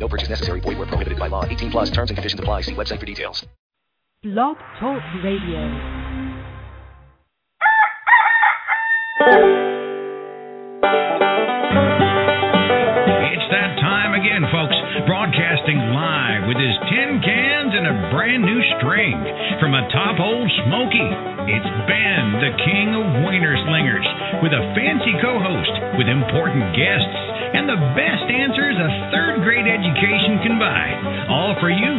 No purchase necessary. Void where prohibited by law. 18 plus terms and conditions apply. See website for details. Blog Talk Radio. It's that time again, folks. Broadcasting live with his tin cans and a brand new string from a top old Smoky. It's Ben, the king of wiener slingers, with a fancy co-host, with important guests, and the best answers a third grade education can buy. All for you.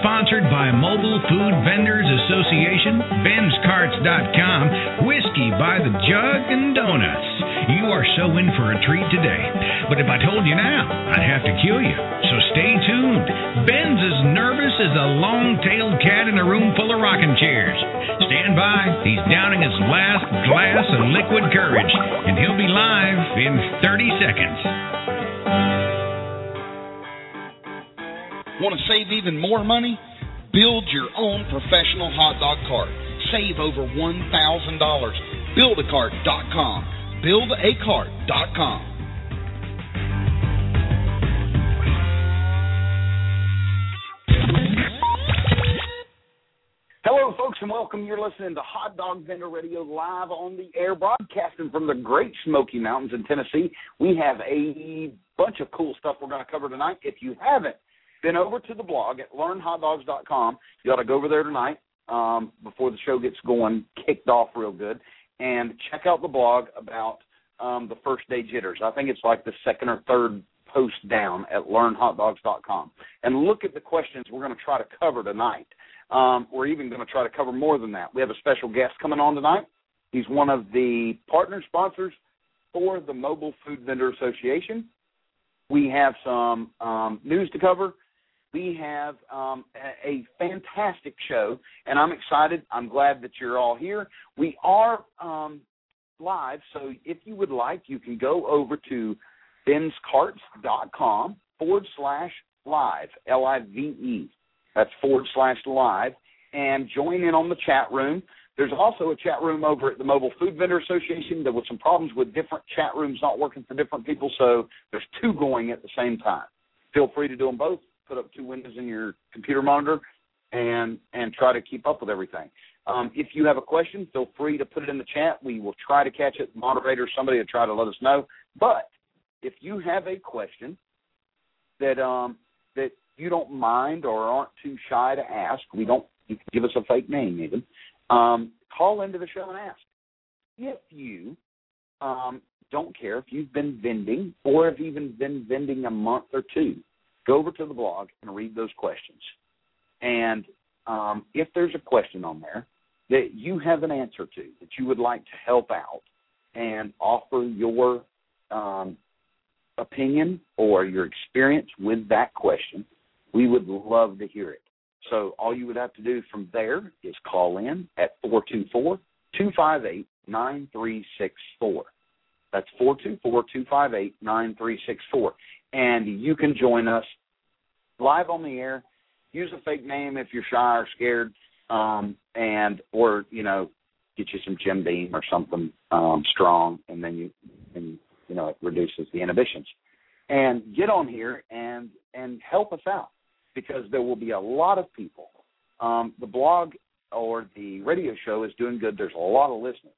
Sponsored by Mobile Food Vendors Association, Ben'sCarts.com, Whiskey by the Jug, and Donuts. You are so in for a treat today. But if I told you now, I'd have to kill you. So stay tuned. Ben's as nervous as a long-tailed cat in a room full of rocking chairs. Stand by. He's downing his last glass of liquid courage, and he'll be live in 30 seconds. Want to save even more money? Build your own professional hot dog cart. Save over $1,000. Buildacart.com. Buildacart.com. Hello, folks, and welcome. You're listening to Hot Dog Vendor Radio live on the air, broadcasting from the Great Smoky Mountains in Tennessee. We have a bunch of cool stuff we're going to cover tonight. If you haven't been over to the blog at learnhotdogs.com, you ought to go over there tonight um, before the show gets going, kicked off real good, and check out the blog about um, the first day jitters. I think it's like the second or third post down at learnhotdogs.com. And look at the questions we're going to try to cover tonight. Um, we're even going to try to cover more than that. We have a special guest coming on tonight. He's one of the partner sponsors for the Mobile Food Vendor Association. We have some um, news to cover. We have um, a, fantastic show, and I'm excited. I'm glad that you're all here. We are um, live, so if you would like, you can go over to benscarts.com forward slash live, L I V E. That's forward slash live, and join in on the chat room. There's also a chat room over at the Mobile Food Vendor Association. There was some problems with different chat rooms not working for different people, so there's two going at the same time. Feel free to do them both. Put up two windows in your computer monitor and and try to keep up with everything. Um, if you have a question, feel free to put it in the chat. We will try to catch it. Moderator, somebody will try to let us know. But if you have a question that um, that you don't mind or aren't too shy to ask, we don't. You can give us a fake name even. Um, call into the show and ask. If you um, don't care if you've been vending or have even been vending a month or two, go over to the blog and read those questions. And um, if there's a question on there that you have an answer to that you would like to help out and offer your um, opinion or your experience with that question, we would love to hear it. So all you would have to do from there is call in at 424 258 9364. That's 424 258 9364. And you can join us live on the air. Use a fake name if you're shy or scared, um, and or you know, get you some Jim Beam or something um, strong, and then you and you know it reduces the inhibitions. And get on here and and help us out because there will be a lot of people. Um, the blog or the radio show is doing good. There's a lot of listeners,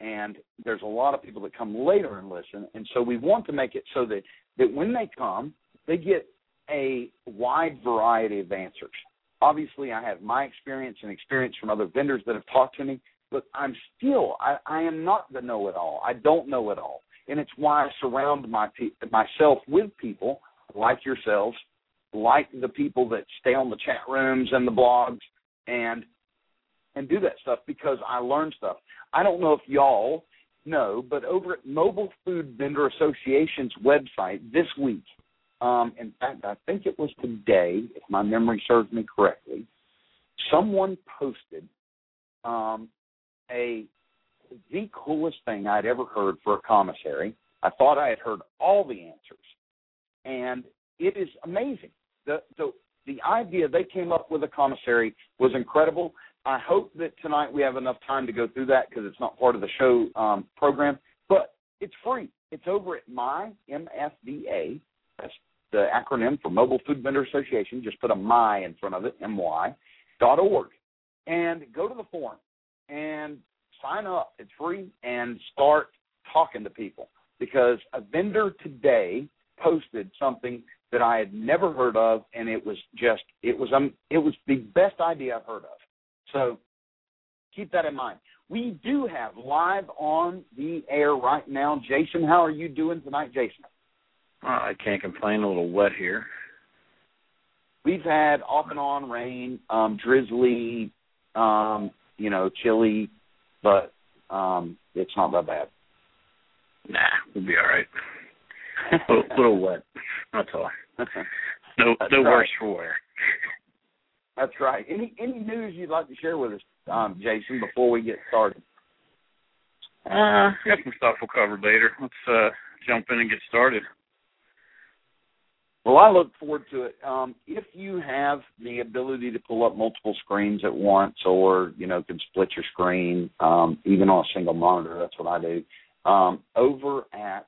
and there's a lot of people that come later and listen. And so we want to make it so that that when they come, they get a wide variety of answers. Obviously, I have my experience and experience from other vendors that have talked to me, but I'm still I, I am not the know-it-all. I don't know it all, and it's why I surround my myself with people like yourselves, like the people that stay on the chat rooms and the blogs, and and do that stuff because I learn stuff. I don't know if y'all know, but over at Mobile Food Vendor Association's website this week, um, in fact, I think it was today, if my memory serves me correctly, someone posted um, a the coolest thing I'd ever heard for a commissary. I thought I had heard all the answers, and it is amazing. The the the idea they came up with a commissary was incredible. I hope that tonight we have enough time to go through that because it's not part of the show um, program, but it's free. It's over at my MFVA. That's the acronym for Mobile Food Vendor Association. Just put a my in front of it, my dot org, and go to the forum and sign up. It's free and start talking to people because a vendor today posted something that I had never heard of, and it was just it was um it was the best idea I've heard of. So keep that in mind. We do have live on the air right now. Jason, how are you doing tonight, Jason? Uh, I can't complain. A little wet here. We've had off and on rain, um, drizzly, um, you know, chilly, but um, it's not that bad. Nah, we'll be all right. a little, little wet. That's all. No, That's no right. worse for wear. That's right. Any any news you'd like to share with us, um, Jason, before we get started? Uh, got some stuff we'll cover later. Let's uh jump in and get started. Well, I look forward to it. Um, if you have the ability to pull up multiple screens at once, or you know, can split your screen, um, even on a single monitor, that's what I do. Um, over at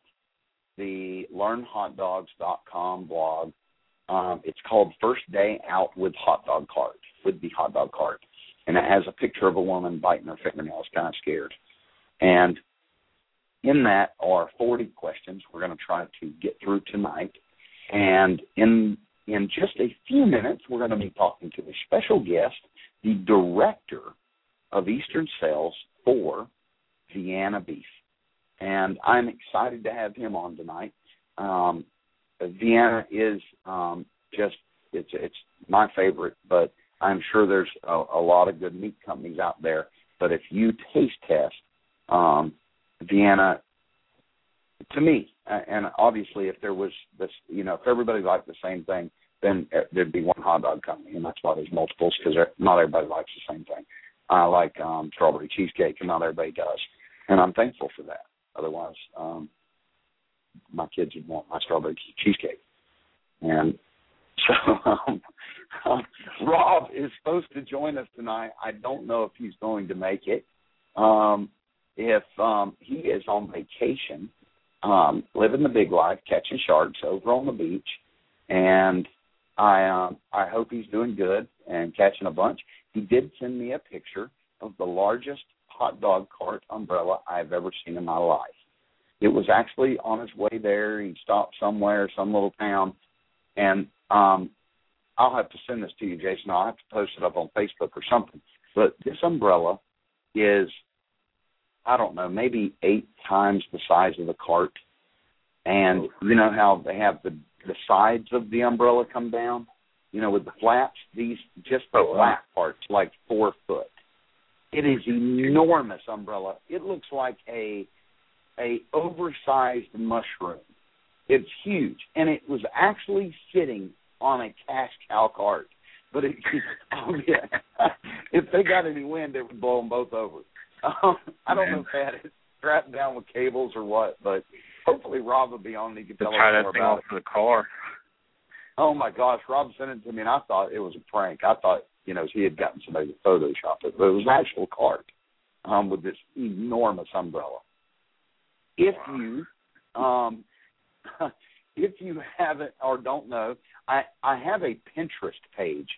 the LearnHotDogs.com blog, um, it's called First Day Out with Hot Dog Cart, with the hot dog cart, and it has a picture of a woman biting her fingernails, kind of scared. And in that are 40 questions we're going to try to get through tonight. And in in just a few minutes, we're going to be talking to a special guest, the director of Eastern Sales for Vienna Beef. And I'm excited to have him on tonight. Um, Vienna is um, just it's it's my favorite, but I'm sure there's a, a lot of good meat companies out there. But if you taste test um, Vienna, to me, and obviously, if there was this, you know, if everybody liked the same thing, then there'd be one hot dog company, and that's why there's multiples because not everybody likes the same thing. I like um, strawberry cheesecake, and not everybody does, and I'm thankful for that. Otherwise, um, my kids would want my strawberry cheesecake, and so um, um, Rob is supposed to join us tonight. I don't know if he's going to make it. Um, if um, he is on vacation, um, living the big life, catching sharks over on the beach, and I um, I hope he's doing good and catching a bunch. He did send me a picture of the largest hot dog cart umbrella I've ever seen in my life. It was actually on his way there. He stopped somewhere, some little town, and um, I'll have to send this to you, Jason. I'll have to post it up on Facebook or something. But this umbrella is I don't know, maybe eight times the size of the cart. And you know how they have the the sides of the umbrella come down, you know, with the flaps. These just the Oh, wow. flat parts, like four foot. It is enormous umbrella. It looks like a a oversized mushroom. It's huge, and it was actually sitting on a cash cow cart. But it, oh yeah, if they got any wind, it would blow them both over. Um, I don't know if they had it strapped down with cables or what, but hopefully Rob will be on and he can tell us more about it. for the car. Oh my gosh, Rob sent it to me, and I thought it was a prank. I thought you know he had gotten somebody to Photoshop it, but it was an actual cart um, with this enormous umbrella. If you um, if you haven't or don't know, I I have a Pinterest page,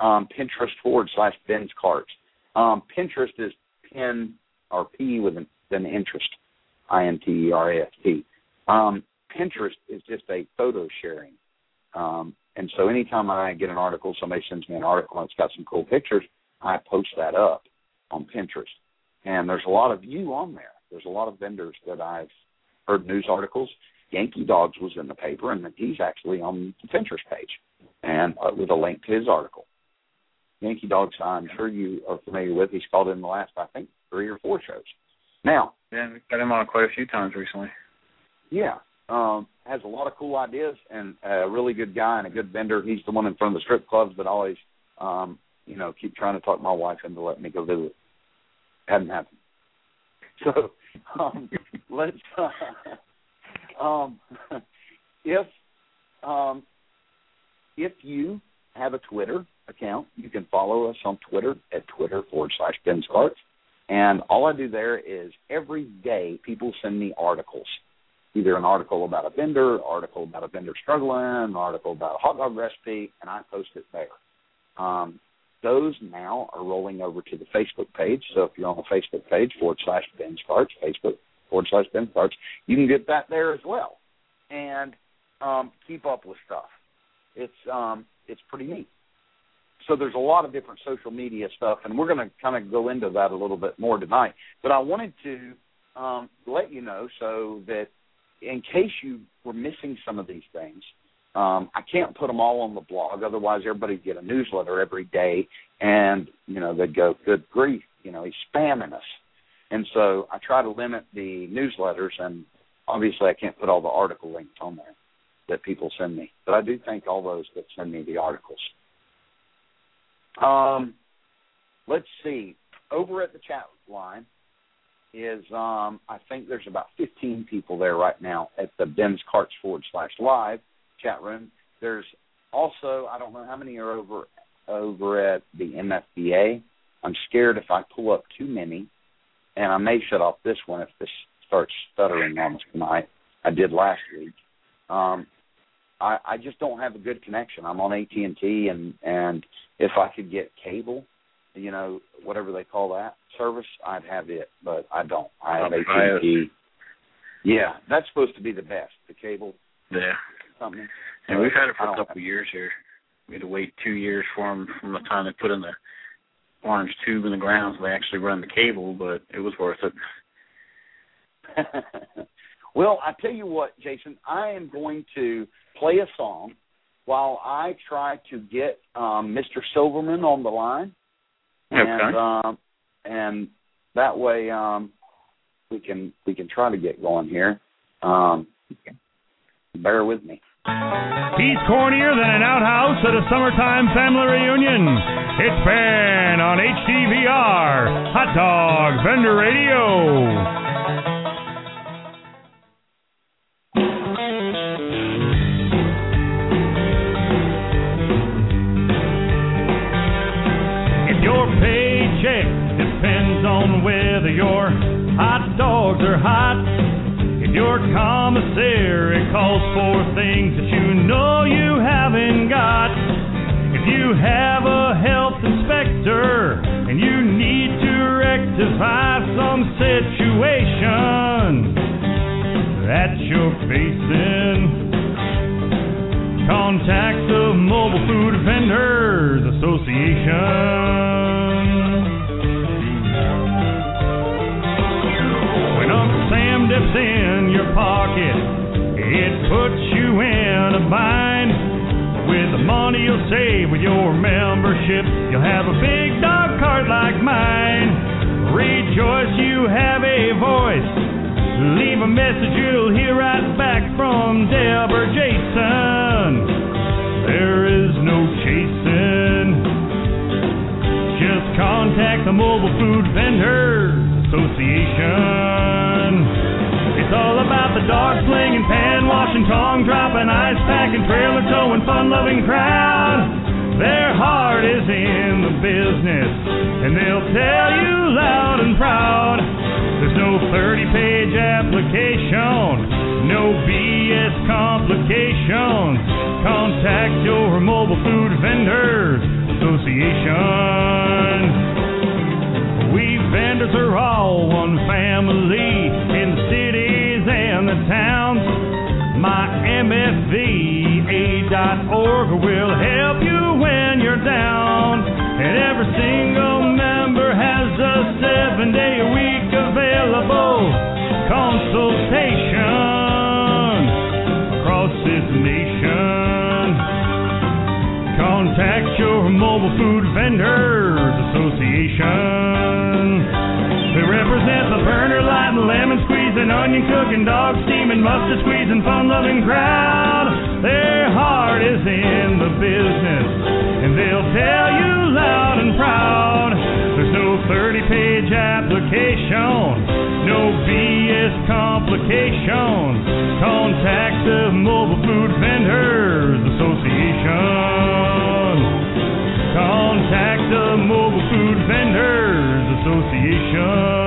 um, Pinterest forward slash Ben's Carts. Um, Pinterest is pin or P with an, an interest, I N T E R A S T. Um, Pinterest is just a photo sharing. Um, and so anytime I get an article, somebody sends me an article and it's got some cool pictures, I post that up on Pinterest. And there's a lot of you on there. There's a lot of vendors that I've heard news articles. Yankee Dogs was in the paper, and he's actually on the Pinterest page, and uh, with a link to his article. Yankee Dogs, I'm sure you are familiar with. He's called in the last, I think, three or four shows. Now, Yeah, got him on quite a few times recently. yeah, um, has a lot of cool ideas and a really good guy and a good vendor. He's the one in front of the strip clubs that always um, you know, keep trying to talk my wife into letting me go visit. Hadn't happened. So um, let's uh, um, if um, if you have a Twitter account, you can follow us on Twitter at Twitter forward slash Ben's Carts. And all I do there is every day people send me articles, either an article about a vendor, article about a vendor struggling, an article about a hot dog recipe, and I post it there. Um, those now are rolling over to the Facebook page. So if you're on the Facebook page forward slash Ben's Carts, Facebook forward slash Ben's Carts, you can get that there as well, and um, keep up with stuff. It's um, it's pretty neat. So there's a lot of different social media stuff, and we're going to kind of go into that a little bit more tonight. But I wanted to um, let you know so that in case you were missing some of these things, um, I can't put them all on the blog. Otherwise, everybody'd get a newsletter every day, and you know they'd go, "Good grief, you know he's spamming us." And so I try to limit the newsletters, and obviously I can't put all the article links on there that people send me. But I do thank all those that send me the articles. Um, let's see. Over at the chat line is um, I think there's about 15 people there right now at the Ben's Carts forward slash live chat room. There's also I don't know how many are over over at the MFVA. I'm scared if I pull up too many, and I may shut off this one if this starts stuttering on us tonight. I did last week. Um, I, I just don't have a good connection. I'm on AT and T, and and if I could get cable, you know, whatever they call that service, I'd have it, but I don't. I have AT and T. Yeah, that's supposed to be the best. The cable. Yeah. Something. And we've had it for a couple of years here. We had to wait two years for them from the time they put in the orange tube in the ground so they actually run the cable, but it was worth it. well, I tell you what, Jason, I am going to play a song while I try to get um, Mr. Silverman on the line, and okay. um, and that way um, we can we can try to get going here. Um, bear with me. He's cornier than an outhouse at a summertime family reunion. It's Ben on HDVR, Hot Dog Vendor Radio. Your commissary calls for things that you know you haven't got. If you have a health inspector and you need to rectify some situation that you're facing, contact the Mobile Food Vendors Association. Dips in your pocket, it puts you in a bind. With the money you'll save with your membership, you'll have a big dog cart like mine. Rejoice, you have a voice. Leave a message, you'll hear right back from Deb or Jason. There is no chasing. Just contact the Mobile Food Vendors Association. All about the dog slinging, pan washing, tongue dropping, ice packing, trailer towing, fun loving crowd. Their heart is in the business, and they'll tell you loud and proud. There's no 30 page application, no BS complications. Contact your mobile food vendors association. We vendors are all one family in the city and the towns. My MFVA.org will help you when you're down. And every single member has a seven day a week available consultation across this nation. Contact your mobile food vendors association. Represent the burner light and lemon squeezing, onion cooking, dog steaming, mustard squeezing, fun loving crowd. Their heart is in the business, and they'll tell you loud and proud. There's no 30 page application, no BS complications. Contact the Mobile Food Vendors Association. Contact the Mobile Food Vendors Association.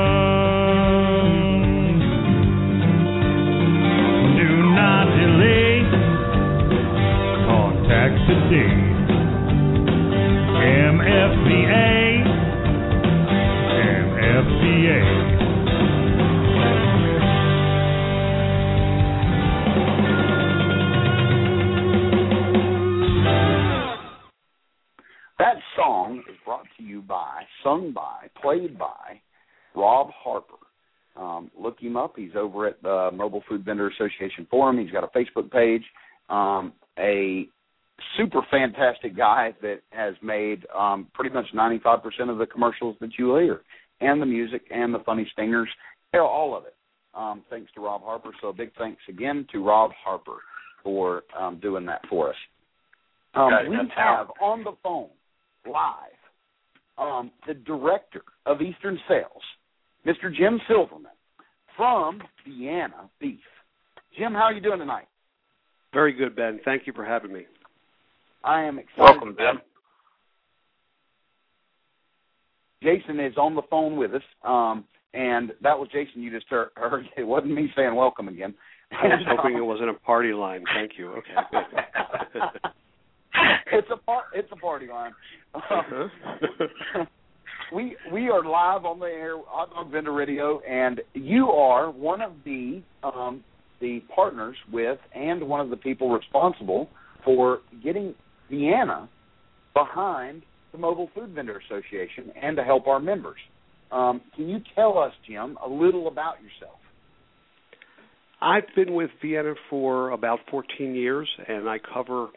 He's over at the Mobile Food Vendor Association Forum. He's got a Facebook page. Um, a super fantastic guy that has made um, pretty much 95% of the commercials that you hear, and the music, and the funny stingers, all of it. Um, thanks to Rob Harper. So a big thanks again to Rob Harper for um, doing that for us. Um, we have on the phone live um, the director of Eastern Sales, Mr. Jim Silverman from Vienna Beef. Jim, how are you doing tonight? Very good, Ben. Thank you for having me. I am excited. Welcome, Ben. Jason is on the phone with us, um, and that was Jason you just heard. heard. It wasn't me saying welcome again. I was hoping it wasn't a party line. Thank you. Okay. It's a par- it's a party line. Uh-huh. we we are live on the air Hot Dog Vendor Radio, and you are one of the um, the partners with, and one of the people responsible for getting Vienna behind the Mobile Food Vendor Association and to help our members. Um, can you tell us, Jim, a little about yourself? I've been with Vienna for about 14 years, and I cover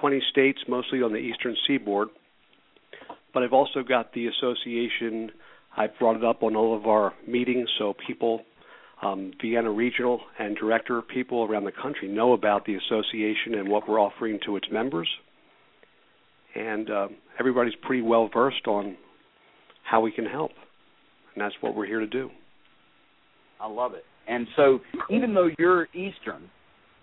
20 states, mostly on the eastern seaboard. But I've also got the association. I've brought it up on all of our meetings, so people, um, Vienna regional and director people around the country know about the association and what we're offering to its members. And uh, everybody's pretty well versed on how we can help, and that's what we're here to do. I love it. And so, even though you're Eastern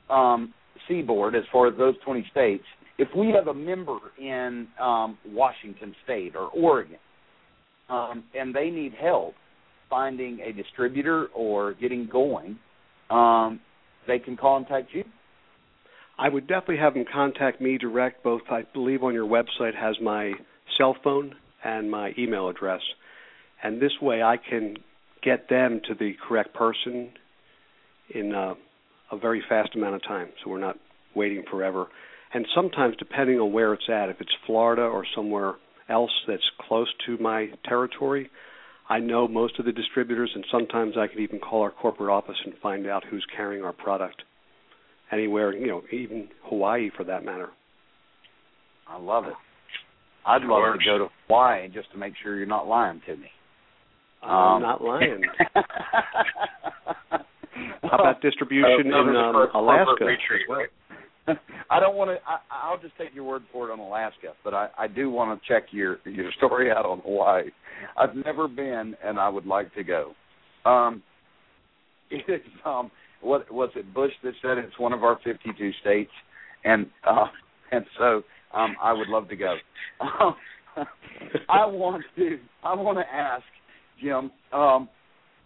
um, Seaboard, as far as those 20 states, if we have a member in um, Washington State or Oregon, um, and they need help finding a distributor or getting going, um, they can contact you. I would definitely have them contact me direct. Both, I believe, on your website has my cell phone and my email address, and this way I can get them to the correct person in uh, a very fast amount of time. So we're not waiting forever. And sometimes, depending on where it's at, if it's Florida or somewhere else that's close to my territory, I know most of the distributors, and sometimes I can even call our corporate office and find out who's carrying our product anywhere, you know, even Hawaii for that matter. I love it. I'd love Works. to go to Hawaii just to make sure you're not lying to me. I'm Um, not lying. How about distribution Uh, in um, for- for Alaska? retreat. as well? I don't want to. I, I'll just take your word for it on Alaska, but I, I do want to check your your story out on Hawaii. I've never been, and I would like to go. Um, it's um, what was it Bush that said it's one of our 52 states, and uh, and so um, I would love to go. I want to. I want to ask Jim, um,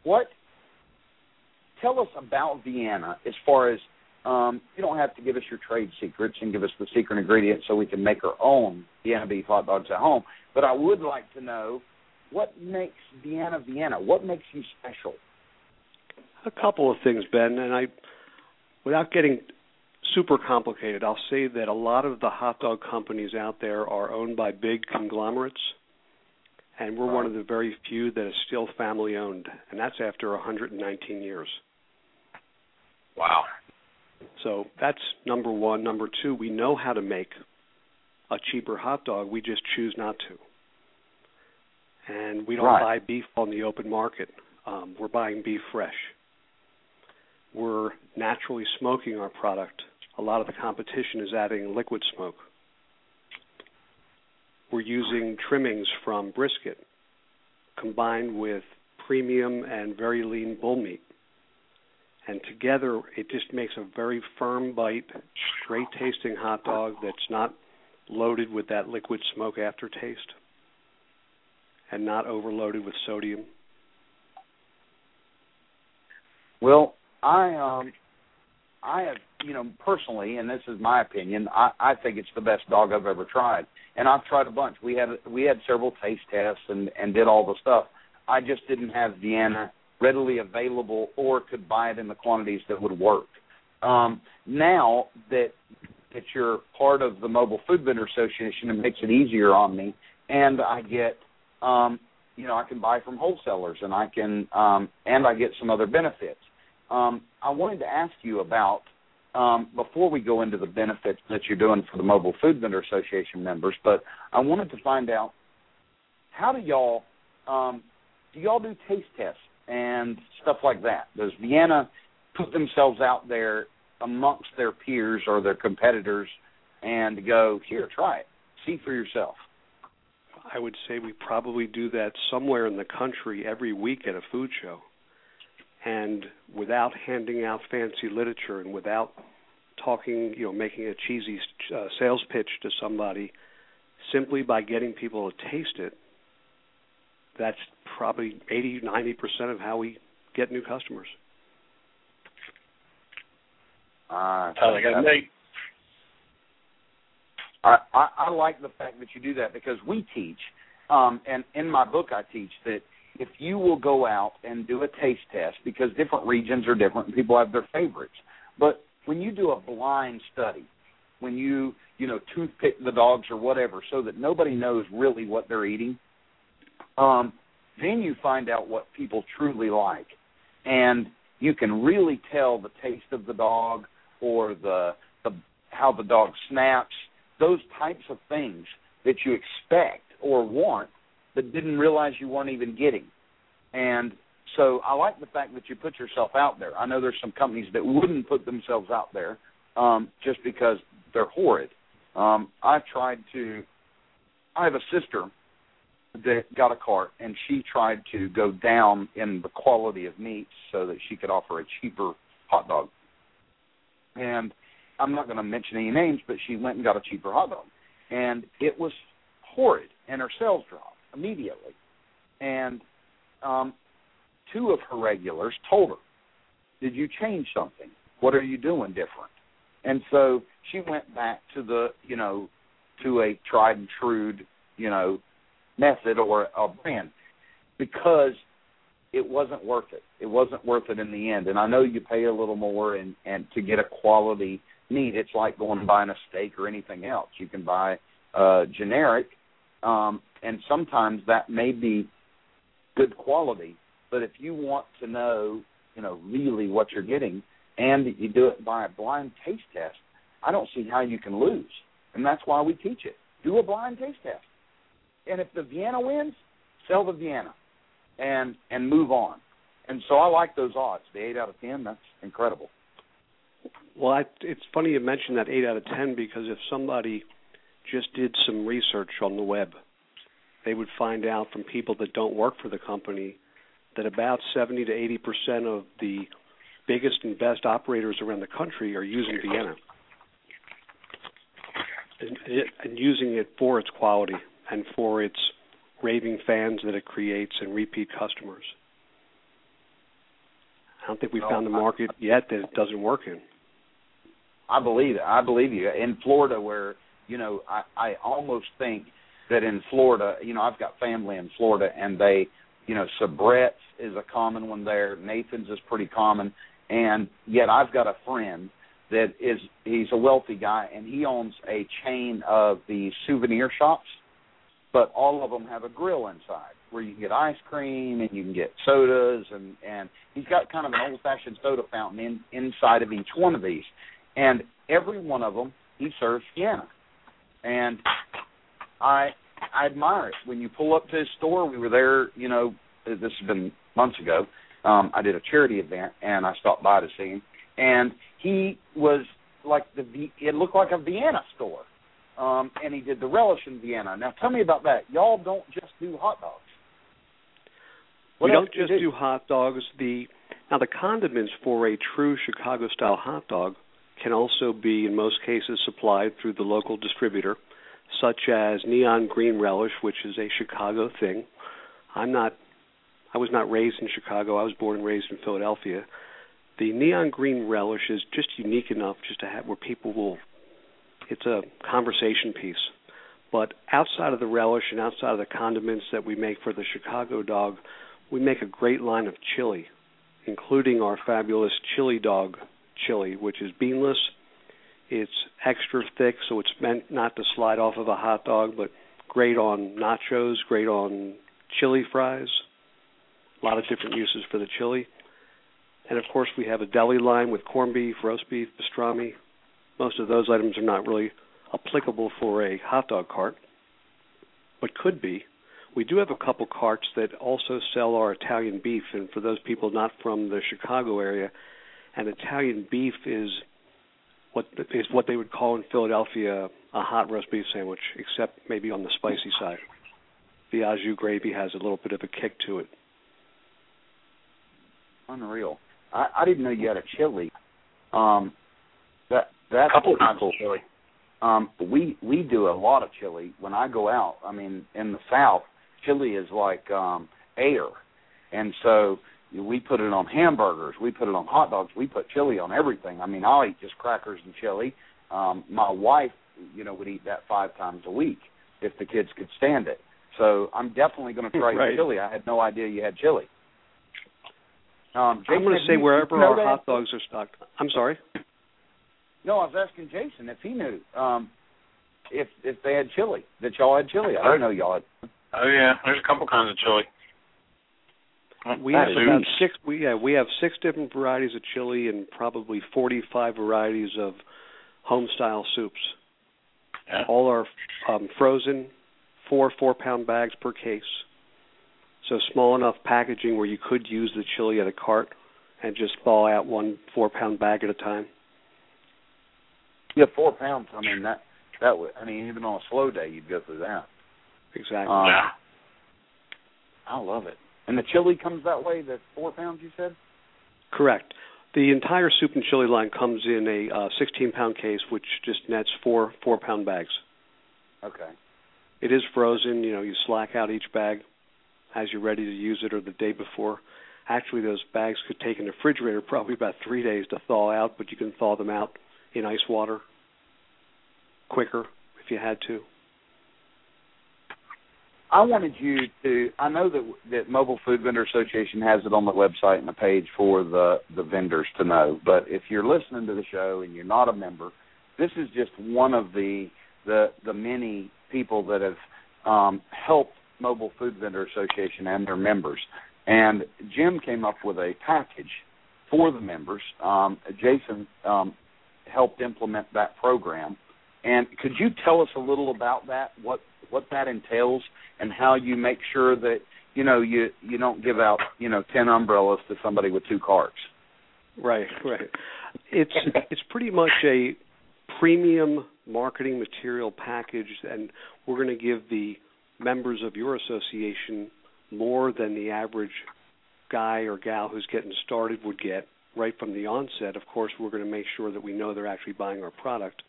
what? Tell us about Vienna as far as um, you don't have to give us your trade secrets and give us the secret ingredients so we can make our own Vienna beef hot dogs at home. But I would like to know what makes Vienna Vienna. What makes you special? A couple of things, Ben, and I, without getting super complicated, I'll say that a lot of the hot dog companies out there are owned by big conglomerates, and we're one of the very few that is still family owned, and that's after 119 years. Wow. So that's number one. Number two, we know how to make a cheaper hot dog. We just choose not to. And we don't Right. buy beef on the open market. Um, we're buying beef fresh. We're naturally smoking our product. A lot of the competition is adding liquid smoke. we're using trimmings from brisket combined with premium and very lean bull meat. And together, it just makes a very firm bite, great tasting hot dog that's not loaded with that liquid smoke aftertaste and not overloaded with sodium. Well, I um I have you know personally, and this is my opinion, I, I think it's the best dog I've ever tried, and I've tried a bunch. We had we had several taste tests and and did all the stuff. I just didn't have Vienna readily available or could buy it in the quantities that would work. Um, now that that you're part of the Mobile Food Vendor Association, it makes it easier on me, and I get um, you know I can buy from wholesalers, and I can um, and I get some other benefits. Um, I wanted to ask you about um, before we go into the benefits that you're doing for the Mobile Food Vendor Association members, but I wanted to find out how do y'all um, do y'all do taste tests and stuff like that? Does Vienna put themselves out there amongst their peers or their competitors and go here, try it, see for yourself? I would say we probably do that somewhere in the country every week at a food show and without handing out fancy literature and without talking, you know, making a cheesy uh, sales pitch to somebody, simply by getting people to taste it, that's probably 80, 90% of how we get new customers. Uh, I got Nate. I, I, I like the fact that you do that because we teach, um, and in my book I teach that if you will go out and do a taste test, because different regions are different and people have their favorites, but when you do a blind study, when you you know toothpick the dogs or whatever, so that nobody knows really what they're eating, um, then you find out what people truly like, and you can really tell the taste of the dog or the the how the dog snaps, those types of things that you expect or want but didn't realize you weren't even getting. And so I like the fact that you put yourself out there. I know there's some companies that wouldn't put themselves out there um, just because they're horrid. Um, I tried to. I have a sister that got a cart, and she tried to go down in the quality of meats so that she could offer a cheaper hot dog. And I'm not going to mention any names, but she went and got a cheaper hot dog, and it was horrid, and her sales dropped immediately. And um, two of her regulars told her, "Did you change something? What are you doing different?" And so she went back to the, you know, to a tried and true, you know, method or a brand because it wasn't worth it. It wasn't worth it in the end. And I know you pay a little more and and to get a quality meat. It's like going and buying a steak or anything else. You can buy uh generic um and sometimes that may be good quality. But if you want to know, you know, really what you're getting, and you do it by a blind taste test, I don't see how you can lose. And that's why we teach it. Do a blind taste test. And if the Vienna wins, sell the Vienna and and move on. And so I like those odds. The eight out of ten, that's incredible. Well, I, it's funny you mentioned that eight out of ten because if somebody just did some research on the web they would find out from people that don't work for the company that about 70 to 80 percent of the biggest and best operators around the country are using Vienna and, and using it for its quality and for its raving fans that it creates and repeat customers. I don't think we no, found the market I, yet that it doesn't work in. I believe it. I believe you. In Florida, where you know, I, I almost think that in Florida, you know, I've got family in Florida, and they, you know, Sabrett's is a common one there. Nathan's is pretty common, and yet I've got a friend that is he's a wealthy guy, and he owns a chain of the souvenir shops, but all of them have a grill inside where you can get ice cream and you can get sodas, and and he's got kind of an old-fashioned soda fountain in inside of each one of these, and every one of them he serves Vienna, and I I admire it. When you pull up to his store, we were there. You know, this has been months ago. Um, I did a charity event, and I stopped by to see him. And he was like the it looked like a Vienna store. Um, and he did the relish in Vienna. Now, tell me about that. Y'all don't just do hot dogs. What we don't just do? do hot dogs. The now the condiments for a true Chicago style hot dog can also be in most cases supplied through the local distributor, such as neon green relish, which is a Chicago thing. I'm not I was not raised in Chicago. I was born and raised in Philadelphia. The neon green relish is just unique enough just to have where people will it's a conversation piece. But outside of the relish and outside of the condiments that we make for the Chicago dog, we make a great line of chili, including our fabulous chili dog chili, which is beanless. It's extra thick, so it's meant not to slide off of a hot dog, but great on nachos, great on chili fries. A lot of different uses for the chili. And of course, we have a deli line with corned beef, roast beef, pastrami. Most of those items are not really applicable for a hot dog cart, but could be. We do have a couple carts that also sell our Italian beef, and for those people not from the Chicago area, an Italian beef is what is what they would call in Philadelphia a hot roast beef sandwich, except maybe on the spicy side. The au jus gravy has a little bit of a kick to it. Unreal. I, I didn't know you had a chili. Um, that's couple of chili. Um, we we do a lot of chili when I go out. I mean, in the South, chili is like um, air, and so we put it on hamburgers, we put it on hot dogs, we put chili on everything. I mean, I'll eat just crackers and chili. Um, my wife, you know, would eat that five times a week if the kids could stand it. So I'm definitely going to try Right. chili. I had no idea you had chili. Um, I'm going to say wherever our hot dogs are stocked. I'm sorry. No, I was asking Jason if he knew um, if if they had chili that y'all had chili. I didn't know y'all had. Oh yeah, there's a couple kinds of chili. We That have is about six. We yeah, we have six different varieties of chili and probably 45 varieties of home style soups. Yeah. All are um, frozen, four four pound bags per case. So small enough packaging where you could use the chili at a cart and just thaw out one four pound bag at a time. Yeah, four pounds. I mean that that would. I mean even on a slow day you'd go through that. Exactly. Um, yeah. I love it. And the chili comes that way. That's four pounds. You said. Correct. The entire soup and chili line comes in a uh, 16 pound case, which just nets four four pound bags. Okay. It is frozen. You know, you slack out each bag as you're ready to use it or the day before. Actually, those bags could take in the refrigerator probably about three days to thaw out, but you can thaw them out in ice water quicker if you had to. I wanted you to. I know that that Mobile Food Vendor Association has it on the website and the page for the the vendors to know. But if you're listening to the show and you're not a member, this is just one of the the the many people that have um, helped Mobile Food Vendor Association and their members. And Jim came up with a package for the members. Um, Jason um, helped implement that program. And could you tell us a little about that? What what that entails, and how you make sure that you know you you don't give out you know ten umbrellas to somebody with two carts. Right, right. It's it's pretty much a premium marketing material package, and we're going to give the members of your association more than the average guy or gal who's getting started would get right from the onset. Of course, we're going to make sure that we know they're actually buying our product.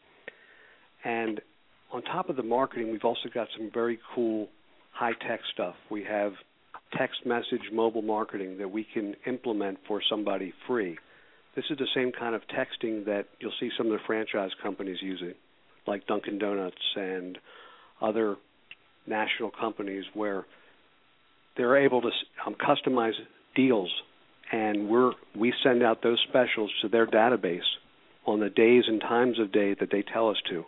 And on top of the marketing, we've also got some very cool high tech stuff. We have text message mobile marketing that we can implement for somebody free. This is the same kind of texting that you'll see some of the franchise companies using, like Dunkin' Donuts and other national companies, where they're able to um, customize deals, and we're we send out those specials to their database on the days and times of day that they tell us to,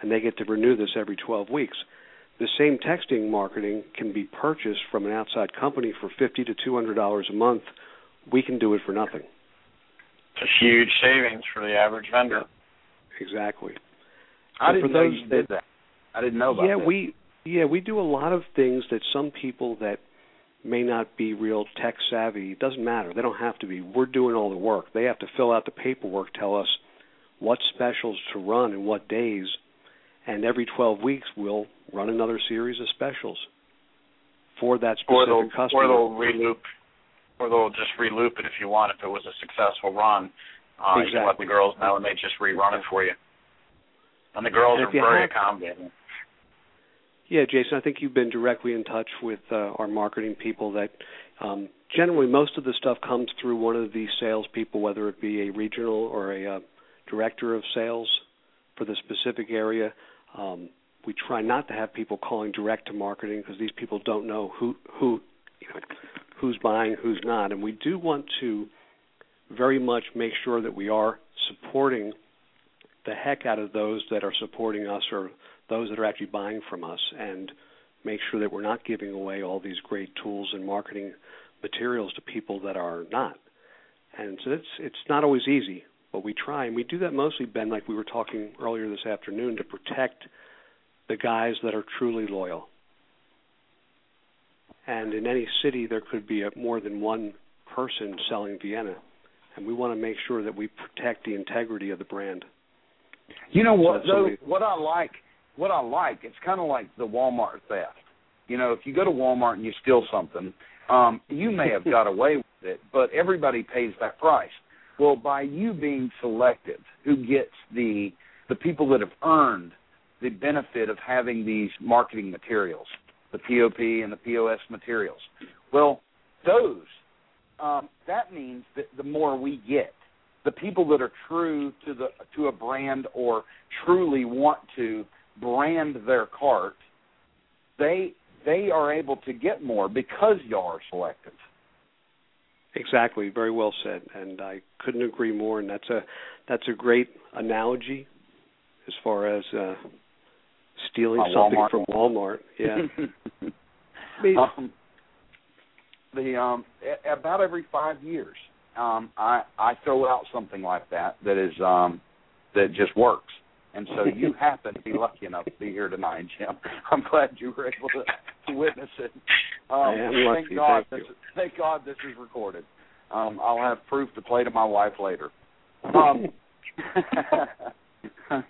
and they get to renew this every 12 weeks. The same texting marketing can be purchased from an outside company for 50 to 200 dollars a month. We can do it for nothing. It's a huge savings for the average vendor. Exactly. I And didn't for know those you did that. I didn't know about yeah, that. we yeah we do a lot of things that some people that may not be real tech savvy. It doesn't matter. They don't have to be. We're doing all the work. They have to fill out the paperwork, tell us what specials to run and what days, and every 12 weeks we'll run another series of specials for that specific or customer. Or they'll reloop, or they'll just reloop it if you want. If it was a successful run, uh, exactly. you can let the girls know, and they just rerun it for you. And the girls and are very accommodating. Yeah, Jason, I think you've been directly in touch with uh, our marketing people. That um, generally most of the stuff comes through one of these salespeople, whether it be a regional or a uh, director of sales for the specific area. Um, we try not to have people calling direct to marketing because these people don't know who who you know who's buying, who's not, and we do want to very much make sure that we are supporting the heck out of those that are supporting us or those that are actually buying from us and make sure that we're not giving away all these great tools and marketing materials to people that are not. And so it's it's not always easy, but we try and we do that mostly Ben like we were talking earlier this afternoon to protect the guys that are truly loyal. And in any city there could be a, more than one person selling Vienna and we want to make sure that we protect the integrity of the brand. You know what So though? What I like, what I like, it's kind of like the Walmart theft. You know, if you go to Walmart and you steal something, um, you may have got away with it, but everybody pays that price. Well, by you being selective, who gets the the people that have earned the benefit of having these marketing materials, the POP and the POS materials. Well, those um, that means that the more we get, the people that are true to the to a brand or truly want to brand their cart, they they are able to get more because y'all are selective. Exactly, very well said, and I couldn't agree more. And that's a that's a great analogy as far as uh, stealing Uh, something Walmart. from Walmart. Yeah, um, the um, a- about every five years, um, I I throw out something like that that is um, that just works. And so you happen to be lucky enough to be here tonight, Jim. I'm glad you were able to, to witness it. Um, I am lucky, Thank God, thank this, thank God this is recorded. Um, I'll have proof to play to my wife later. Um,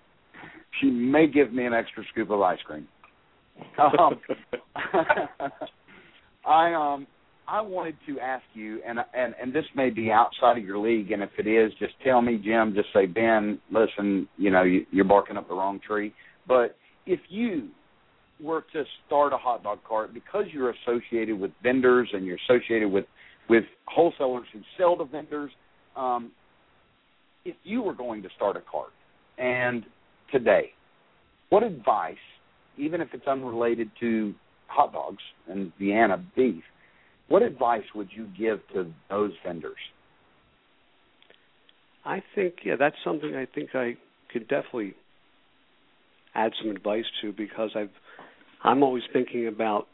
she may give me an extra scoop of ice cream. Um, I um I wanted to ask you, and and and this may be outside of your league, and if it is, just tell me, Jim. Just say, Ben, listen, you know, you, you're barking up the wrong tree. But if you were to start a hot dog cart because you're associated with vendors and you're associated with with wholesalers who sell to vendors, um, if you were going to start a cart and today, what advice, even if it's unrelated to hot dogs and Vienna beef, what advice would you give to those vendors? I think yeah, that's something I think I could definitely add some advice to because I've I'm always thinking about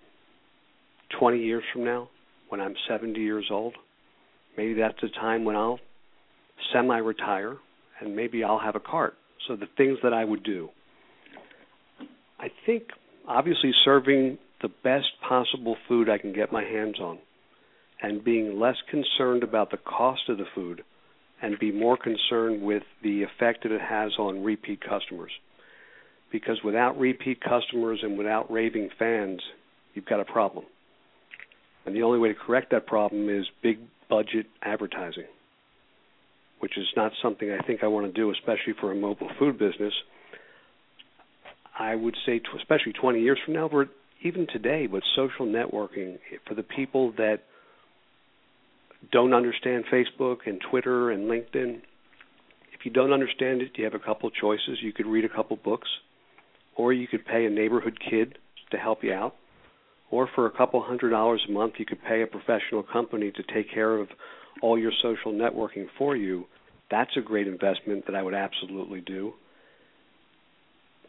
20 years from now when I'm 70 years old. Maybe that's the time when I'll semi-retire and maybe I'll have a cart. So the things that I would do. I think obviously serving the best possible food I can get my hands on and being less concerned about the cost of the food and be more concerned with the effect that it has on repeat customers. Because without repeat customers and without raving fans, you've got a problem. And the only way to correct that problem is big budget advertising, which is not something I think I want to do, especially for a mobile food business. I would say, especially 20 years from now, but even today with social networking, for the people that don't understand Facebook and Twitter and LinkedIn, if you don't understand it, you have a couple of choices. You could read a couple books, or you could pay a neighborhood kid to help you out, or for a couple hundred dollars a month, you could pay a professional company to take care of all your social networking for you. That's a great investment that I would absolutely do.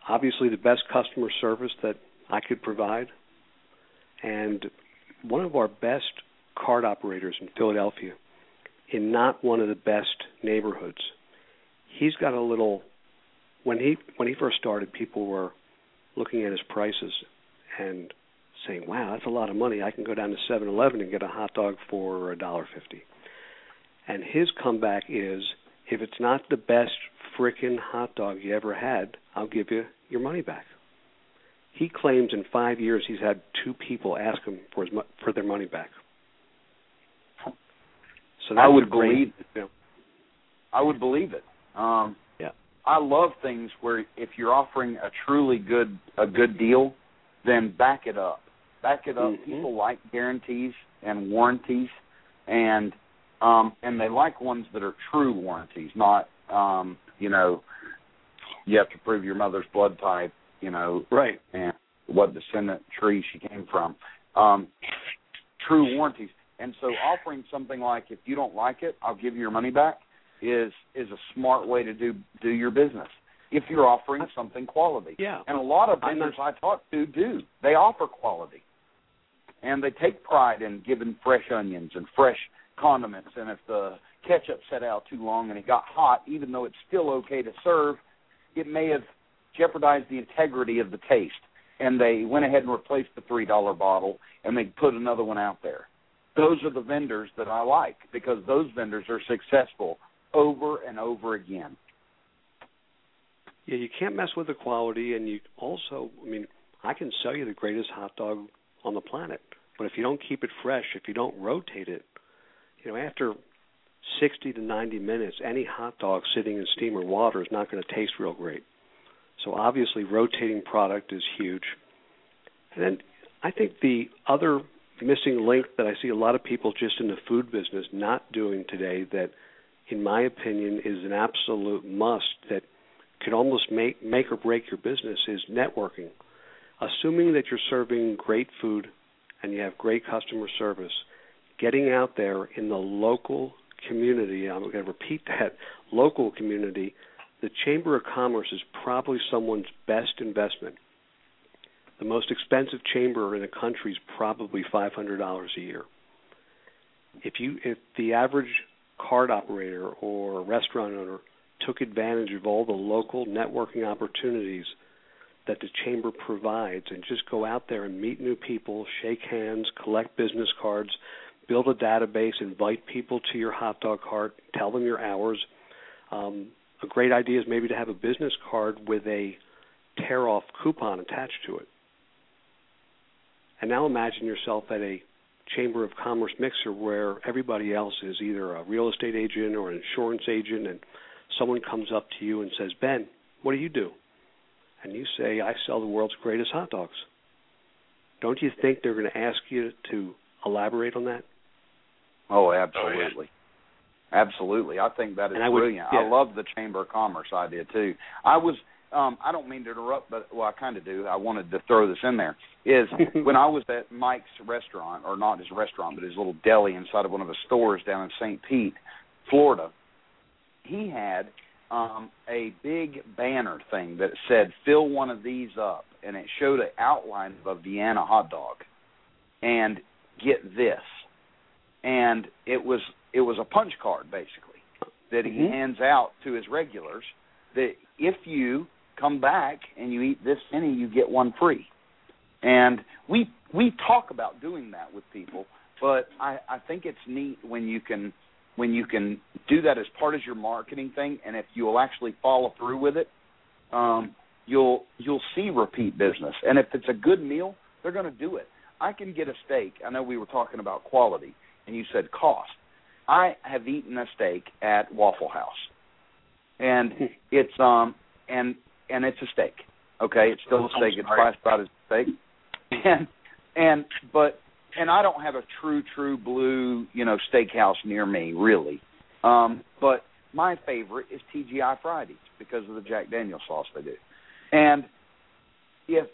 Obviously, the best customer service that I could provide, and one of our best card operators in Philadelphia, in not one of the best neighborhoods. He's got a little. When he when he first started, people were looking at his prices and saying, "Wow, that's a lot of money. I can go down to Seven Eleven and get a hot dog for a dollar fifty. And his comeback is, if it's not the best frickin' hot dog you ever had, I'll give you your money back. He claims in five years he's had two people ask him for his for their money back. So I would great, believe. You know, I would believe it. Um, yeah. I love things where if you're offering a truly good a good deal, then back it up. Back it up. Mm-hmm. People like guarantees and warranties, and um, and they like ones that are true warranties, not um, you know you have to prove your mother's blood type, you know, right, and what descendant tree she came from. Um, true warranties. And so offering something like if you don't like it, I'll give you your money back is is a smart way to do do your business. If you're offering something quality. Yeah. And a lot of vendors I talk to do. They offer quality. And they take pride in giving fresh onions and fresh condiments and if the ketchup set out too long and it got hot, even though it's still okay to serve, it may have jeopardized the integrity of the taste. And they went ahead and replaced the three dollar bottle and they put another one out there those are the vendors that I like because those vendors are successful over and over again. Yeah, you can't mess with the quality, and you also, I mean, I can sell you the greatest hot dog on the planet, but if you don't keep it fresh, if you don't rotate it, you know, after 60 to 90 minutes, any hot dog sitting in steam or water is not going to taste real great. So obviously, rotating product is huge. And then I think the other missing link that I see a lot of people just in the food business not doing today that in my opinion is an absolute must that could almost make make or break your business is networking. Assuming that you're serving great food and you have great customer service, getting out there in the local community, I'm going to repeat that, local community, the Chamber of Commerce is probably someone's best investment the most expensive chamber in the country is probably five hundred dollars a year. If you if the average card operator or restaurant owner took advantage of all the local networking opportunities that the chamber provides and just go out there and meet new people, shake hands, collect business cards, build a database, invite people to your hot dog cart, tell them your hours. Um, a great idea is maybe to have a business card with a tear off coupon attached to it. And now imagine yourself at a Chamber of Commerce mixer where everybody else is either a real estate agent or an insurance agent, and someone comes up to you and says, Ben, what do you do? And you say, I sell the world's greatest hot dogs. Don't you think they're going to ask you to elaborate on that? Oh, absolutely. Absolutely. I think that is I would, brilliant. Yeah. I love the Chamber of Commerce idea too. I was um, I don't mean to interrupt, but well, I kind of do. I wanted to throw this in there. Is when I was at Mike's restaurant, or not his restaurant, but his little deli inside of one of the stores down in St. Pete, Florida. He had um, a big banner thing that said "Fill one of these up," and it showed an outline of a Vienna hot dog. And get this, and it was it was a punch card basically that he mm-hmm. hands out to his regulars that if you come back and you eat this many, you get one free. And we we talk about doing that with people, but I, I think it's neat when you can when you can do that as part of your marketing thing, and if you'll actually follow through with it, um, you'll you'll see repeat business. And if it's a good meal, they're going to do it. I can get a steak. I know we were talking about quality, and you said cost. I have eaten a steak at Waffle House, and it's um and and it's a steak. Okay, it's still a steak. It's classified as a steak, and and but and I don't have a true true blue you know steakhouse near me really, um, but my favorite is TGI Fridays because of the Jack Daniel sauce they do, and if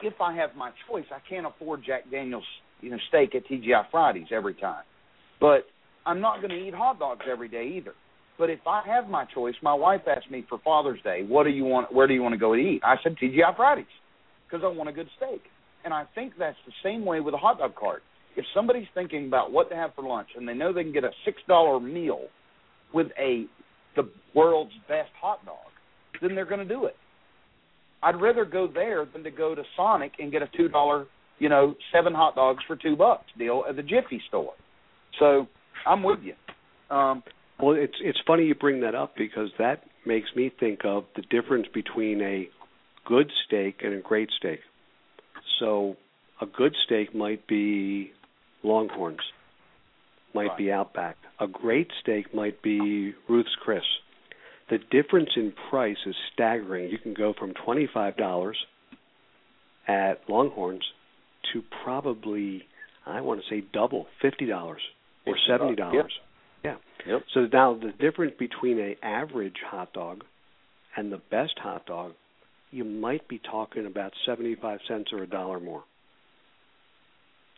if I have my choice, I can't afford Jack Daniel's you know steak at TGI Fridays every time, but I'm not going to eat hot dogs every day either. But if I have my choice, my wife asked me for Father's Day, "What do you want? Where do you want to go to eat?" I said TGI Fridays because I want a good steak. And I think that's the same way with a hot dog cart. If somebody's thinking about what to have for lunch and they know they can get a six dollar meal with a the world's best hot dog, then they're going to do it. I'd rather go there than to go to Sonic and get a two dollar, you know, seven hot dogs for two bucks deal at the Jiffy store. So I'm with you. Um, Well, it's it's funny you bring that up because that makes me think of the difference between a good steak and a great steak. So, a good steak might be Longhorns, might Right. be Outback. A great steak might be Ruth's Chris. The difference in price is staggering. You can go from twenty-five dollars at Longhorns to probably, I want to say, double, fifty dollars or $50, seventy dollars. Yeah. Yep. So now the difference between a average hot dog and the best hot dog, you might be talking about seventy-five cents or a dollar more.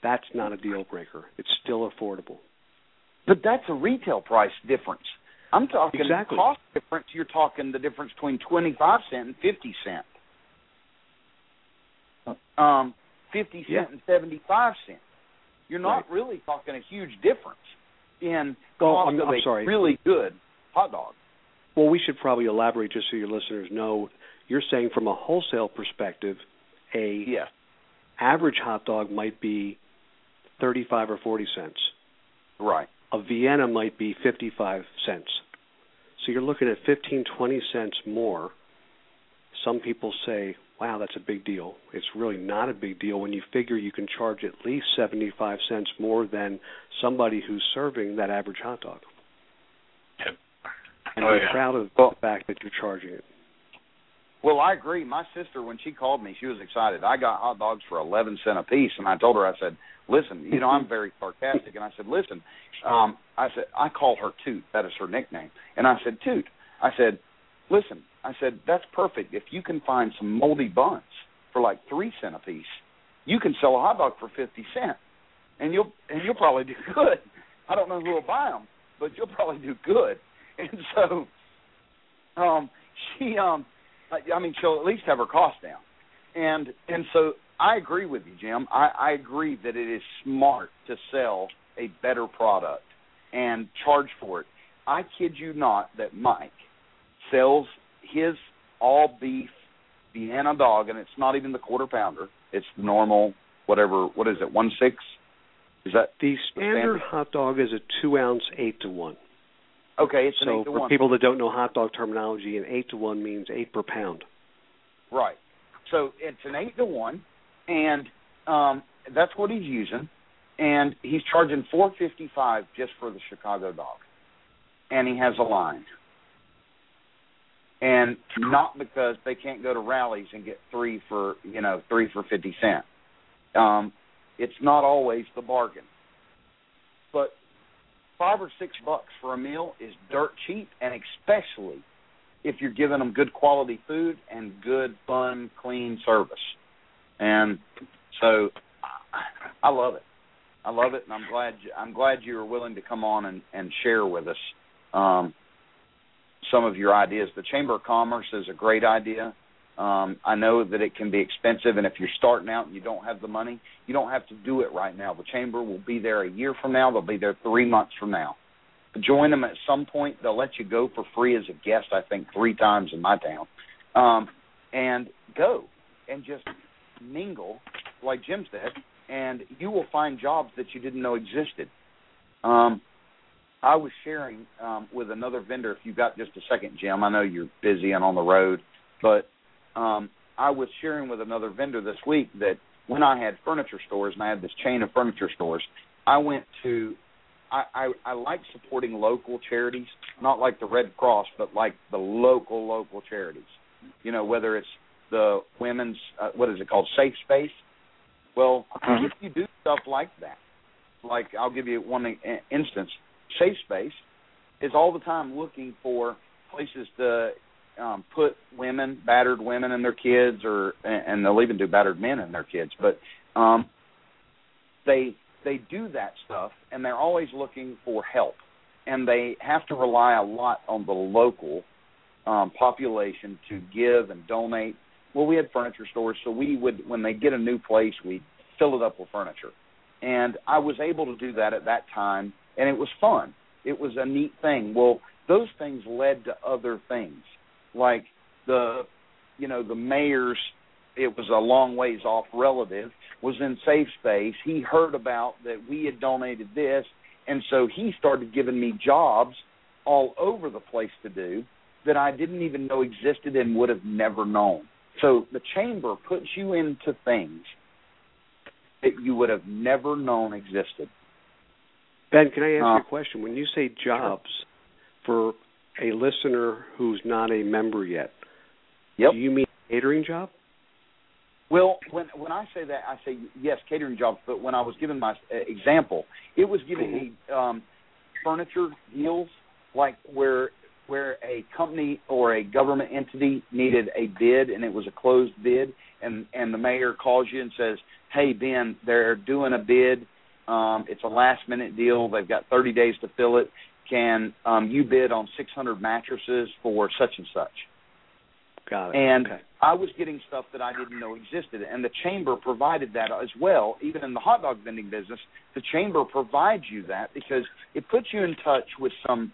That's not a deal breaker. It's still affordable. But that's a retail price difference. I'm talking Exactly. cost difference. You're talking the difference between twenty five cent and fifty cent. Um, fifty cent Yeah. and seventy five cent. You're not Right. really talking a huge difference in cost I'm- of I'm a sorry. really good hot dog. Well, we should probably elaborate just so your listeners know. You're saying from a wholesale perspective, a Yeah. average hot dog might be 35 or 40 cents. Right. A Vienna might be 55 cents. So you're looking at 15, 20 cents more. Some people say, wow, that's a big deal. It's really not a big deal when you figure you can charge at least 75 cents more than somebody who's serving that average hot dog. Yep. And Oh, be yeah. proud of Well- the fact that you're charging it. Well, I agree. My sister, when she called me, she was excited. I got hot dogs for eleven cent a piece, and I told her, I said, "Listen, you know, I'm very sarcastic," and I said, "Listen," um, I said, I call her Toot. That is her nickname, and I said, "Toot," I said, "Listen," I said, "That's perfect. If you can find some moldy buns for like three cent a piece, you can sell a hot dog for fifty cent, and you'll and you'll probably do good. I don't know who will buy them, but you'll probably do good." And so, um, she um I I mean, she'll at least have her costs down. And and so I agree with you, Jim. I, I agree that it is smart to sell a better product and charge for it. I kid you not that Mike sells his all beef Vienna dog, and it's not even the quarter pounder. It's the normal whatever. What is it? One six? Is that The standard standard? hot dog is a two ounce eight to one. okay? It's an So eight to for one. people that don't know hot dog terminology, an eight to one means eight per pound. Right. So it's an eight to one, and um, that's what he's using, and he's charging four fifty five just for the Chicago dog, and he has a line, and not because they can't go to rallies and get three for you know three for fifty cent. Um, it's not always the bargain, but five or six bucks for a meal is dirt cheap, and especially if you're giving them good quality food and good, fun, clean service. And so I love it. I love it, and I'm glad I'm glad you were willing to come on and, and share with us um, some of your ideas. The Chamber of Commerce is a great idea. Um, I know that it can be expensive, and if you're starting out and you don't have the money, you don't have to do it right now. The Chamber will be there a year from now. They'll be there three months from now join them at some point. They'll let you go for free as a guest, I think, three times in my town. Um, and go and just mingle, like Jim said, and you will find jobs that you didn't know existed. Um, I was sharing um, with another vendor. If you got just a second, Jim, I know you're busy and on the road, but um, I was sharing with another vendor this week that when I had furniture stores and I had this chain of furniture stores, I went to I, I I like supporting local charities, not like the Red Cross, but like the local local charities. You know, whether it's the women's uh, what is it called, Safe Space. Well, if you do stuff like that, like I'll give you one instance, Safe Space is all the time looking for places to um, put women, battered women and their kids, or and they'll even do battered men and their kids. But um, they they do that stuff, and they're always looking for help, and they have to rely a lot on the local um, population to give and donate. Well, we had furniture stores, so we would when they get a new place, we fill it up with furniture, and I was able to do that at that time, and it was fun. It was a neat thing. Well, those things led to other things, like the, you know, the mayor's. It was a long ways off relative was in safe space. He heard about that we had donated this, and so he started giving me jobs all over the place to do that I didn't even know existed and would have never known. So the chamber puts you into things that you would have never known existed. Ben, can I ask uh, you a question? When you say jobs for a listener who's not a member yet, yep. do you mean catering job? Well, when when I say that, I say yes, catering jobs. But when I was giving my uh, example, it was giving me um, furniture deals, like where where a company or a government entity needed a bid and it was a closed bid, and and the mayor calls you and says, "Hey Ben, they're doing a bid. Um, it's a last minute deal. They've got 30 days to fill it. Can um, you bid on 600 mattresses for such and such?" Got it. And okay. I was getting stuff that I didn't know existed, and the chamber provided that as well. Even in the hot dog vending business, the chamber provides you that because it puts you in touch with some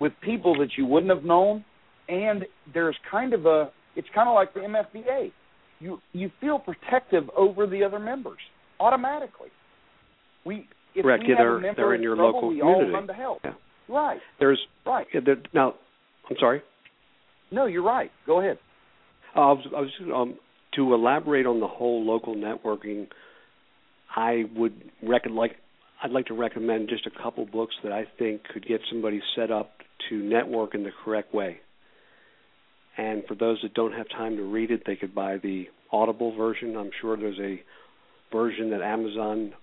with people that you wouldn't have known, and there's kind of a it's kind of like the MFVA. You you feel protective over the other members automatically. We if Correct. we Yeah, they're- they're in your trouble, local we community. all run to help. Yeah. Right. There's Right. there, now. I'm sorry. No, you're right. Go ahead. Uh, I was, I was um, to elaborate on the whole local networking. I would rec- like I'd like to recommend just a couple books that I think could get somebody set up to network in the correct way. And for those that don't have time to read it, they could buy the Audible version. I'm sure there's a version that Amazon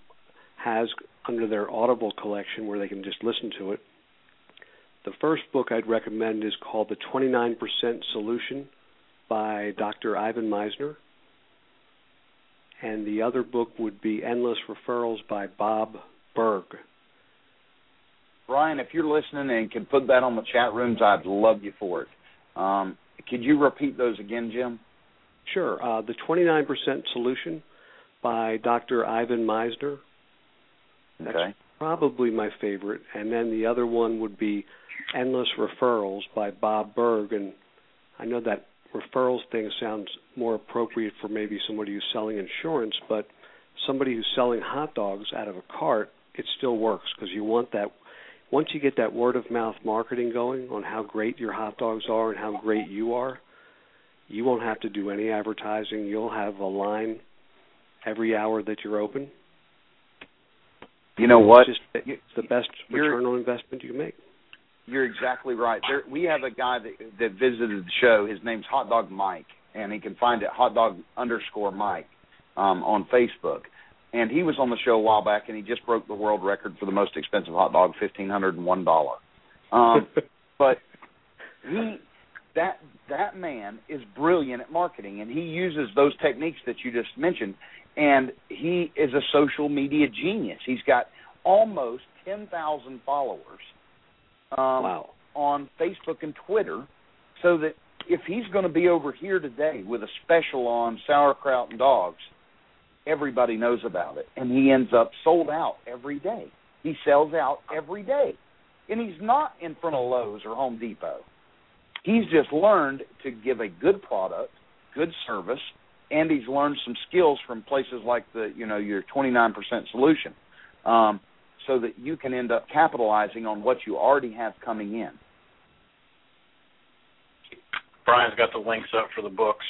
has under their Audible collection where they can just listen to it. The first book I'd recommend is called The 29% Solution by Dr. Ivan Misner. And the other book would be Endless Referrals by Bob Burg. Brian, if you're listening and can put that on the chat rooms, I'd love you for it. Um, could you repeat those again, Jim? Sure. Uh, the 29% Solution by Dr. Ivan Misner. That's probably my favorite. And then the other one would be Endless Referrals by Bob Burg. And I know that referrals thing sounds more appropriate for maybe somebody who's selling insurance, but somebody who's selling hot dogs out of a cart, it still works because you want that. Once you get that word of mouth marketing going on how great your hot dogs are and how great you are, you won't have to do any advertising. You'll have a line every hour that you're open. You know what? It's, just, it's the best return on investment you can make. You're exactly right. There, we have a guy that that visited the show. His name's Hot Dog Mike, and he can find it hot dog underscore Mike um, on Facebook. And he was on the show a while back, and he just broke the world record for the most expensive hot dog, fifteen hundred and one dollar. Um, but he that that man is brilliant at marketing, and he uses those techniques that you just mentioned. And he is a social media genius. He's got almost ten thousand followers um, wow. on Facebook and Twitter, so that if he's going to be over here today with a special on sauerkraut and dogs, everybody knows about it, and he ends up sold out every day. He sells out every day, and he's not in front of Lowe's or Home Depot. He's just learned to give a good product, good service, and he's learned some skills from places like the you know your 29% solution. Um, so that you can end up capitalizing on what you already have coming in. Brian's got the links up for the books.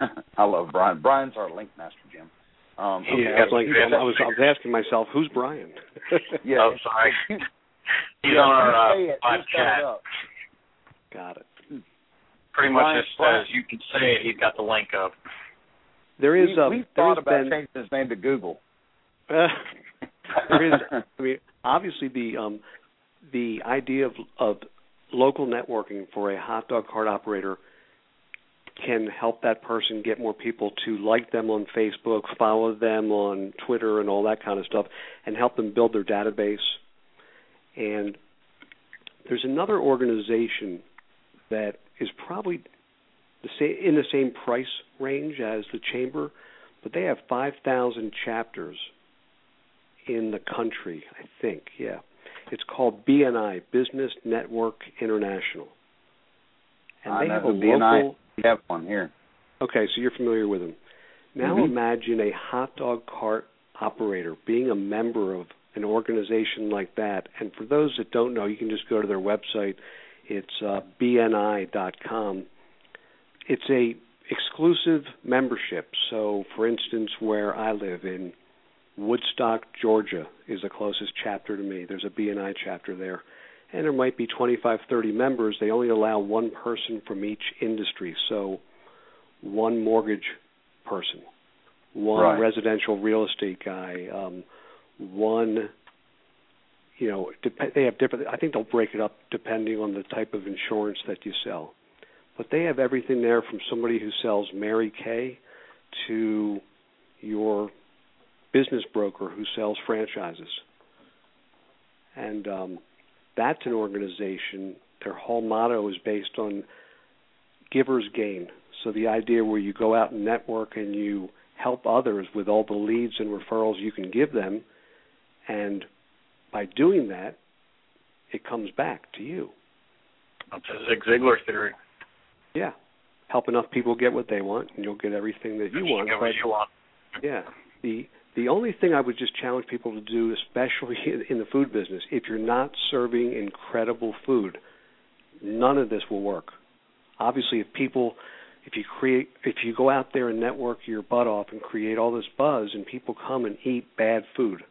I love Brian. Brian's our link master, Jim. Um, Yeah, okay. I was, like, I was, I was asking myself, who's Brian? yeah, Oh, sorry. You, He's yeah, on our you uh, say it, live you chat. Got it. Pretty much Brian- as, Brian- as you can say it, he's got the link up. There is we, um, we've there thought about been, changing his name to Google. Uh, there is. I mean, obviously the um, the idea of of local networking for a hot dog cart operator can help that person get more people to like them on Facebook, follow them on Twitter, and all that kind of stuff, and help them build their database. And there's another organization that is probably the same in the same price range as the chamber, but they have 5,000 chapters in the country, I think. Yeah. It's called BNI, Business Network International. And I they know have a BNI local We have one here. Okay, so you're familiar with them. Now Mhm. imagine a hot dog cart operator being a member of an organization like that. And for those that don't know, you can just go to their website. It's uh, bni.com. It's a exclusive membership. So, for instance, where I live in Woodstock, Georgia, is the closest chapter to me. There's a BNI chapter there. And there might be 25, 30 members. They only allow one person from each industry. So, one mortgage person, one Right. residential real estate guy, um, one you know dep- they have different i think they'll break it up depending on the type of insurance that you sell. But they have everything there from somebody who sells mary kay to your business broker who sells franchises. And um that's an organization their whole motto is based on givers gain. So the idea where you go out and network and you help others with all the leads and referrals you can give them and by doing that, it comes back to you. That's a Zig Ziglar theory. Yeah. Help enough people get what they want, and you'll get everything that you want. Get what you want. yeah, the the only thing I would just challenge people to do, especially in the food business, if you're not serving incredible food, none of this will work. Obviously, if people, if you create, if you go out there and network your butt off and create all this buzz, and people come and eat bad food,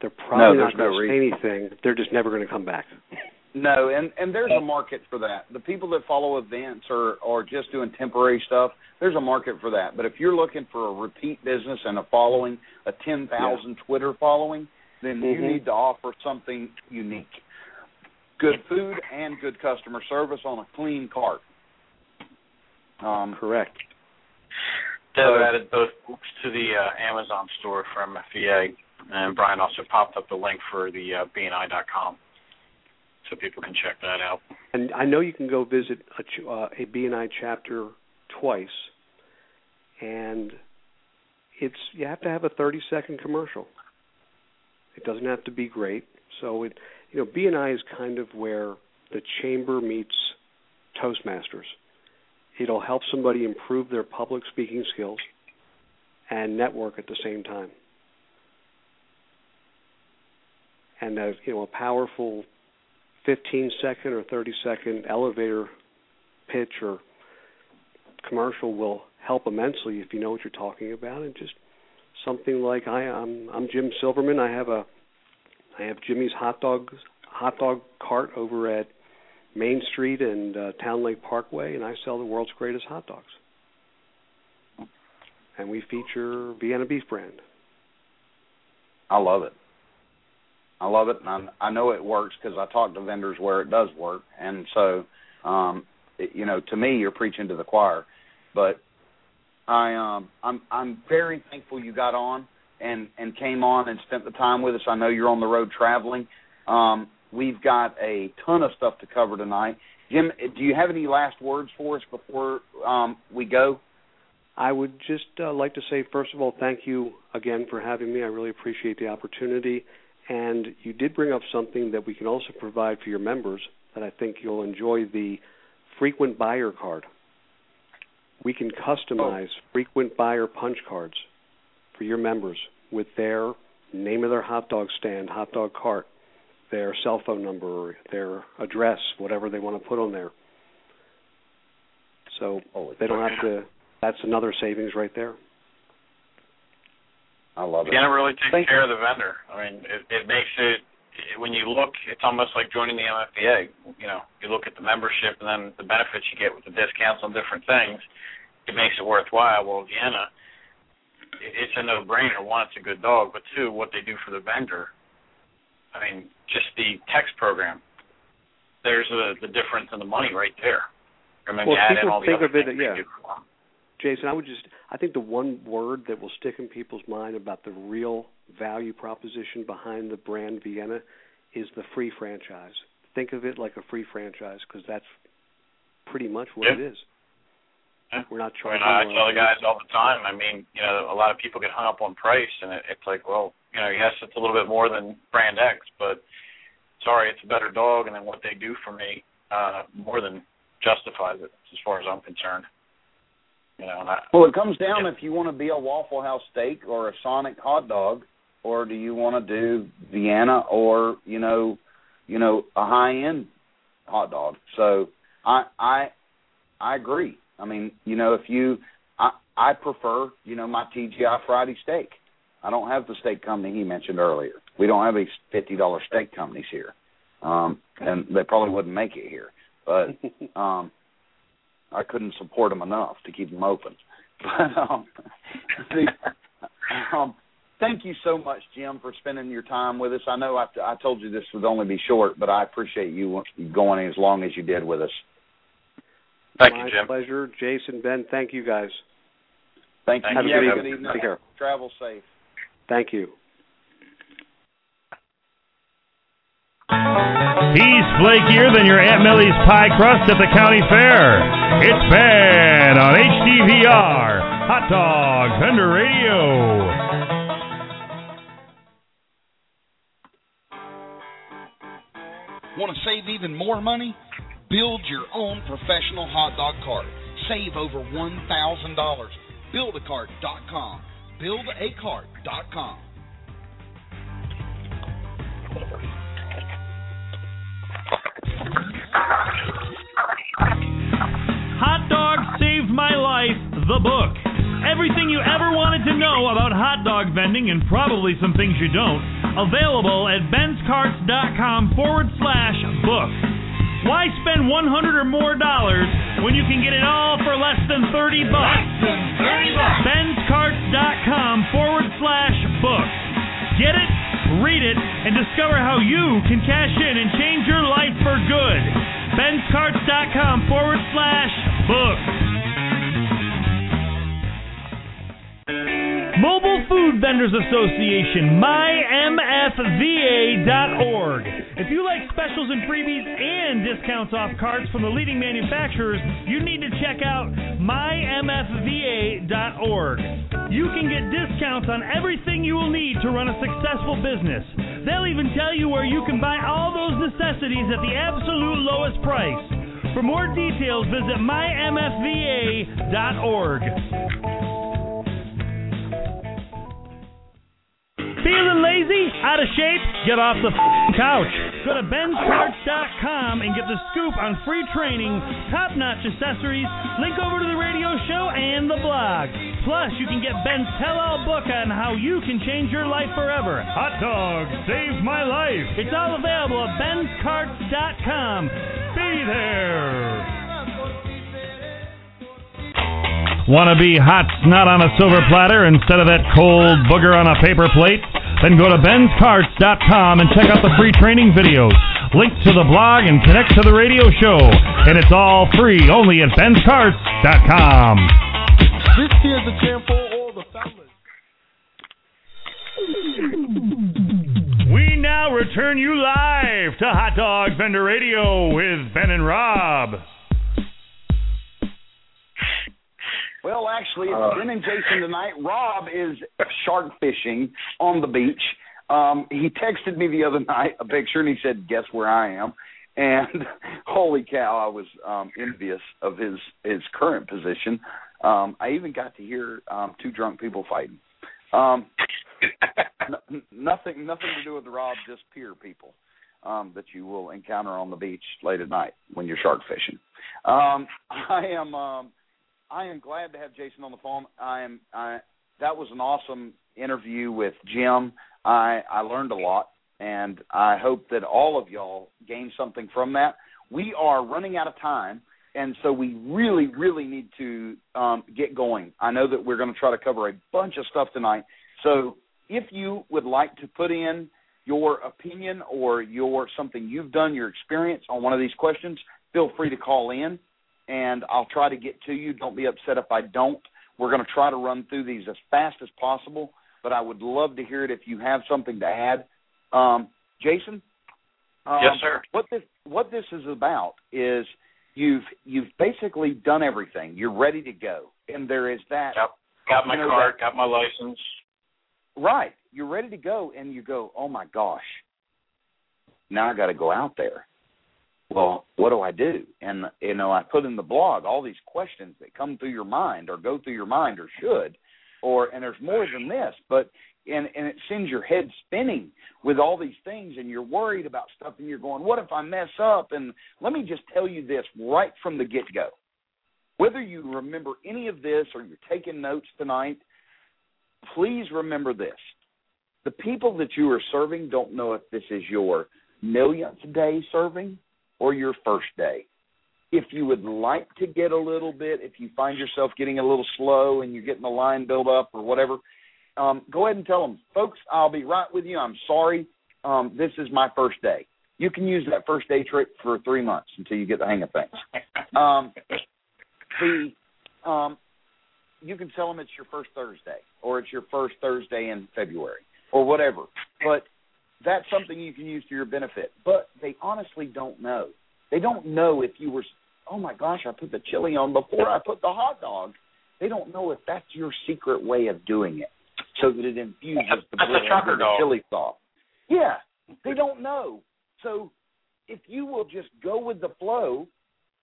they're probably there's not going no to say reason. anything. They're just never going to come back. No, and and there's a market for that. The people that follow events or or just doing temporary stuff, there's a market for that. But if you're looking for a repeat business and a following, a 10,000 Twitter following, then you Mhm. need to offer something unique. Good food and good customer service on a clean cart. Um, Correct. Deb So- added both books to the uh, Amazon store from FEA, and Brian also popped up the link for the uh, BNI.com, so people can check that out. And I know you can go visit a, uh, a BNI chapter twice, and it's you have to have a 30 second commercial. It doesn't have to be great. So it, you know, BNI is kind of where the chamber meets Toastmasters. It'll help somebody improve their public speaking skills and network at the same time. And a you know a powerful 15 second or 30 second elevator pitch or commercial will help immensely if you know what you're talking about and just something like I I'm I'm Jim Silverman I have a I have Jimmy's hot dogs hot dog cart over at Main Street and uh, Town Lake Parkway and I sell the world's greatest hot dogs. And we feature Vienna beef brand. I love it. I love it, and I, I know it works because I talk to vendors where it does work, and so, um, it, you know, to me, you're preaching to the choir. But I, um, I'm, I'm very thankful you got on and and came on and spent the time with us. I know you're on the road traveling. Um, we've got a ton of stuff to cover tonight. Jim, do you have any last words for us before um, we go? I would just uh, like to say, first of all, thank you again for having me. I really appreciate the opportunity. And you did bring up something that we can also provide for your members that I think you'll enjoy the frequent buyer card. We can customize oh. frequent buyer punch cards for your members with their name of their hot dog stand, hot dog cart, their cell phone number, their address, whatever they want to put on there. So they don't have to. That's another savings right there. I love it. Vienna really takes Thank care of the vendor. I mean, it, it makes it when you look, it's almost like joining the MFVA. You know, you look at the membership and then the benefits you get with the discounts on different things. It makes it worthwhile. Well, Vienna, it, it's a no-brainer. One, it's a good dog, but two, what they do for the vendor. I mean, just the text program. There's a, the difference in the money right there. And then Well, you add in all the think other of it, things they do for them. Jason, I would just I think the one word that will stick in people's mind about the real value proposition behind the brand Vienna is the free franchise. Think of it like a free franchise because that's pretty much what Yeah. it is. Yeah. We're not I mean, charging. I tell the guys all the time. I mean, you know, a lot of people get hung up on price, and it, it's like, well, you know, yes, it's a little bit more than brand X, but sorry, it's a better dog, and then what they do for me uh, more than justifies it, as far as I'm concerned. You know, I, Well, it comes down if you want to be a Waffle House steak or a Sonic hot dog or do you want to do Vienna or you know, you know, a high end hot dog? So I I I agree. I mean, you know, if you I I prefer, you know, my TGI Friday steak. I don't have the steak company he mentioned earlier. We don't have these fifty dollar steak companies here, um, and they probably wouldn't make it here. But um, I couldn't support them enough to keep them open. But um, the, um, thank you so much, Jim, for spending your time with us. I know I, I told you this would only be short, but I appreciate you going as long as you did with us. Thank My you, Jim. pleasure. Jason, Ben, thank you guys. Thank you. Thank Have a you. good Have a evening. evening. Take care. Travel safe. Thank you. He's flakier than your Aunt Millie's pie crust at the county fair. It's Ben on HDVR, Hot Dog Vendor Radio. Want to save even more money? Build your own professional hot dog cart. Save over $1,000. Buildacart.com. Buildacart.com. Hot Dog Saved My Life, the book. Everything you ever wanted to know about hot dog vending and probably some things you don't. Available at benscarts.com forward slash book. Why spend 100 or more dollars when you can get it all for less than 30 bucks? Less 30 bucks. benscarts.com forward slash book. Get it, read it, and discover how you can cash in and change your life for good. benscarts.com forward slash book. Mobile Food Vendors Association, mymfva.org. If you like specials and freebies and discounts off carts from the leading manufacturers, you need to check out mymfva.org. You can get discounts on everything you will need to run a successful business. They'll even tell you where you can buy all those necessities at the absolute lowest price. For more details, visit mymfva.org. Feeling lazy? Out of shape? Get off the f***ing couch. Go to benscarts.com and get the scoop on free training, top-notch accessories, link over to the radio show and the blog. Plus, you can get Ben's tell-all book on how you can change your life forever. Hot dog saved my life. It's all available at benscarts.com. Be there. Want to be hot snot on a silver platter instead of that cold booger on a paper plate? Then go to benscarts.com and check out the free training videos. Link to the blog and connect to the radio show. And it's all free only at benscarts.com. This here's a jam for all the fellas. We now return you live to Hot Dog Vendor Radio with Ben and Rob. Well, actually, it's Ben and Jason tonight. Rob is shark fishing on the beach. Um, he texted me the other night a picture and he said, "Guess where I am?" And holy cow, I was um, envious of his his current position. Um, I even got to hear um, two drunk people fighting. Um, n- nothing nothing to do with Rob, just peer people um, that you will encounter on the beach late at night when you're shark fishing. Um, I am. Um, I am glad to have Jason on the phone. I am. I that was an awesome interview with Jim. I I learned a lot, and I hope that all of y'all gained something from that. We are running out of time, and so we really, really need to um, get going. I know that we're going to try to cover a bunch of stuff tonight. So if you would like to put in your opinion or your something you've done, your experience on one of these questions, feel free to call in and I'll try to get to you. Don't be upset if I don't. We're going to try to run through these as fast as possible, but I would love to hear it if you have something to add. Um, Jason? Um, Yes, sir. What this what this is about is you've you've basically done everything. You're ready to go, and there is that. Got, got my you know, card, that- got my license. Right. You're ready to go, and you go, oh my gosh, now I got to go out there. Well, what do I do? And you know, I put in the blog all these questions that come through your mind, or go through your mind, or should, or and there's more than this. But and and it sends your head spinning with all these things and you're worried about stuff and you're going what if i mess up and let me just tell you this right from the get go whether you remember any of this or you're taking notes tonight please remember this the people that you are serving don't know if this is your millionth day serving or your first day if you would like to get a little bit, if you find yourself getting a little slow and you're getting the line built up or whatever, um, go ahead and tell them, folks, I'll be right with you. I'm sorry. Um, this is my first day. You can use that first day trick for three months until you get the hang of things. Um, the um, you can tell them it's your first Thursday or it's your first Thursday in February or whatever. But that's something you can use to your benefit. But they honestly don't know. They don't know if you were, oh my gosh, I put the chili on before I put the hot dog. They don't know if that's your secret way of doing it so that it infuses the That's with the dog. chili sauce. Yeah, they don't know. So if you will just go with the flow,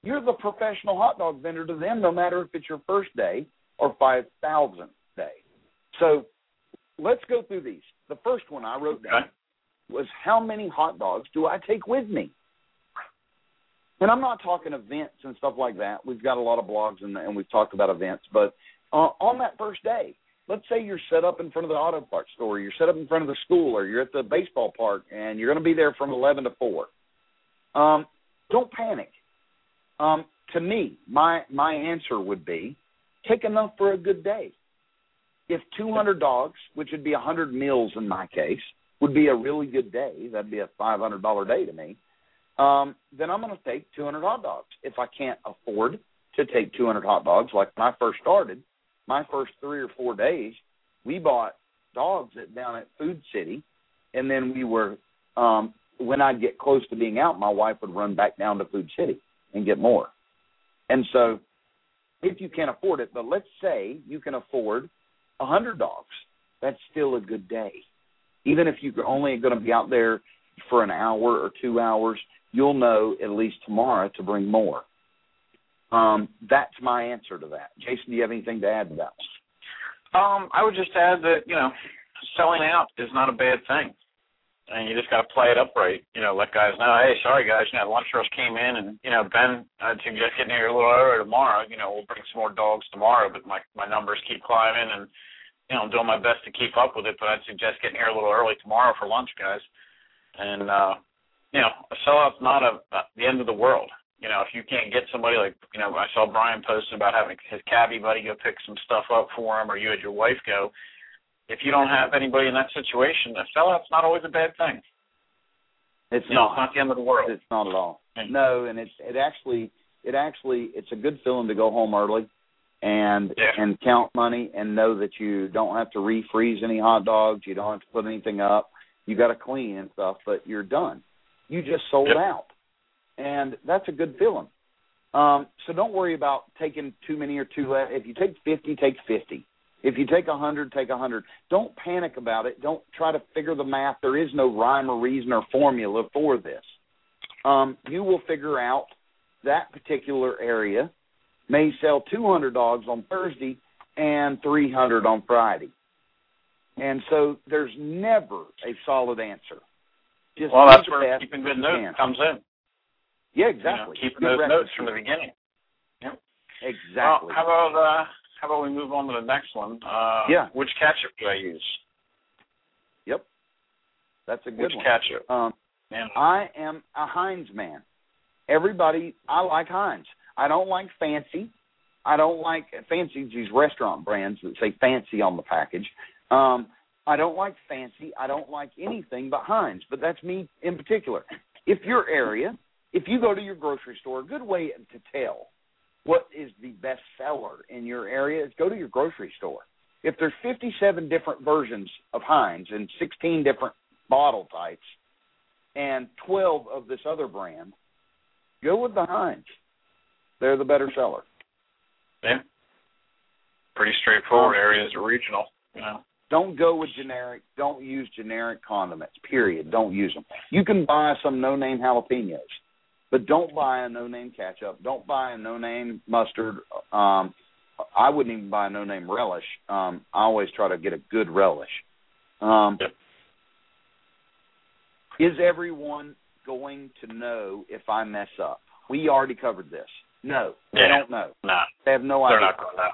you're the professional hot dog vendor to them, no matter if it's your first day or five thousandth day. So let's go through these. The first one I wrote down was how many hot dogs do I take with me? And I'm not talking events and stuff like that. We've got a lot of blogs and, and we've talked about events, but uh, on that first day, let's say you're set up in front of the auto parts store, you're set up in front of the school, or you're at the baseball park, and you're going to be there from 11 to 4. Um, don't panic. Um, to me, my my answer would be take enough for a good day. If 200 dogs, which would be 100 meals in my case, would be a really good day, that'd be a $500 day to me. Um, then I'm going to take 200 hot dogs. If I can't afford to take 200 hot dogs, like when I first started, my first three or four days, we bought dogs at, down at Food City, and then we were um, when I'd get close to being out, my wife would run back down to Food City and get more. And so, if you can't afford it, but let's say you can afford a hundred dogs, that's still a good day. Even if you're only going to be out there for an hour or two hours, you'll know at least tomorrow to bring more. Um, that's my answer to that. Jason, do you have anything to add to that? Um, I would just add that you know, selling out is not a bad thing, and you just got to play it up right. You know, let guys know, hey, sorry guys, you know, lunch rush came in, and you know, Ben, I'd suggest getting here a little earlier tomorrow. You know, we'll bring some more dogs tomorrow, but my my numbers keep climbing, and you know, doing my best to keep up with it. But I'd suggest getting here a little early tomorrow for lunch, guys. And uh, you know, a sellout's not a, uh, the end of the world. You know, if you can't get somebody like, you know, I saw Brian posted about having his cabbie buddy go pick some stuff up for him, or you had your wife go. If you don't have anybody in that situation, a sellout's not always a bad thing. It's You know, not. it's not the end of the world. It's not at all. Mm. No, and it's it actually it actually it's a good feeling to go home early and Yeah. and count money and know that you don't have to refreeze any hot dogs, you don't have to put anything up. You got to clean and stuff, but you're done. You just sold Yep. out, and that's a good feeling. Um, so don't worry about taking too many or too less. If you take fifty, take fifty. If you take a hundred, take a hundred. Don't panic about it. Don't try to figure the math. There is no rhyme or reason or formula for this. Um, you will figure out that particular area may sell 200 dogs on Thursday and 300 on Friday. And so there's never a solid answer. Just well, that's where keeping good notes can. comes in. Yeah, You know, exactly. keeping Good those record notes from the beginning. Yep. Exactly. Well, how about uh, how about we move on to the next one? Uh, Yeah. Which ketchup do I use? Yep. That's a good Which one. ketchup? Um, I am a Heinz man. Everybody, I like Heinz. I don't like fancy. I don't like fancy these restaurant brands that say fancy on the package. Um, I don't like fancy. I don't like anything but Heinz. But that's me in particular. If your area, if you go to your grocery store, a good way to tell what is the best seller in your area is go to your grocery store. If there's 57 different versions of Heinz and 16 different bottle types, and 12 of this other brand, go with the Heinz. They're the better seller. yeah. Pretty straightforward. Areas are regional. You know. Don't go with generic. Don't use generic condiments. Period. Don't use them. You can buy some no-name jalapenos, but don't buy a no-name ketchup. Don't buy a no-name mustard. Um, I wouldn't even buy a no-name relish. Um, I always try to get a good relish. Um, Yep. Is everyone going to know if I mess up? We already covered this. No, they Yeah. don't know. No, They have no they're idea. not going to know.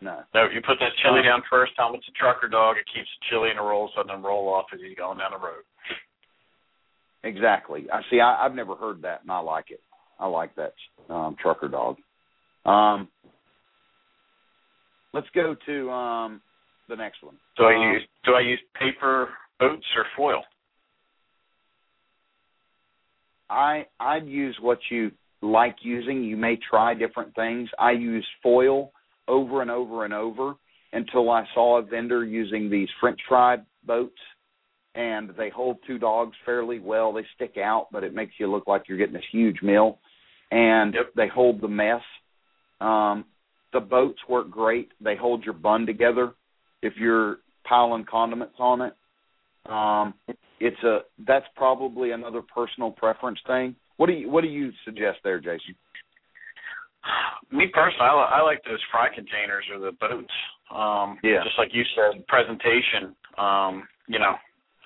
No. No, you put that chili Uh, down first, them it's a trucker dog. It keeps the chili in a roll, so then roll off as he's going down the road. Exactly. I see. I, I've never heard that, and I like it. I like that um, trucker dog. Um, let's go to um, the next one. Do I Um, use do I use paper boats or foil? I I'd use what you like using. You may try different things. I use foil over and over and over until I saw a vendor using these French fry boats, and they hold two dogs fairly well. They stick out, but it makes you look like you're getting this huge meal, and Yep. they hold the mess. Um, the boats work great. They hold your bun together if you're piling condiments on it. Um, it's a that's probably another personal preference thing. What do you what do you suggest there, Jason? Me personally, I, I like those fry containers or the boats. Um, Yeah. Just like you said, presentation. Um, you know,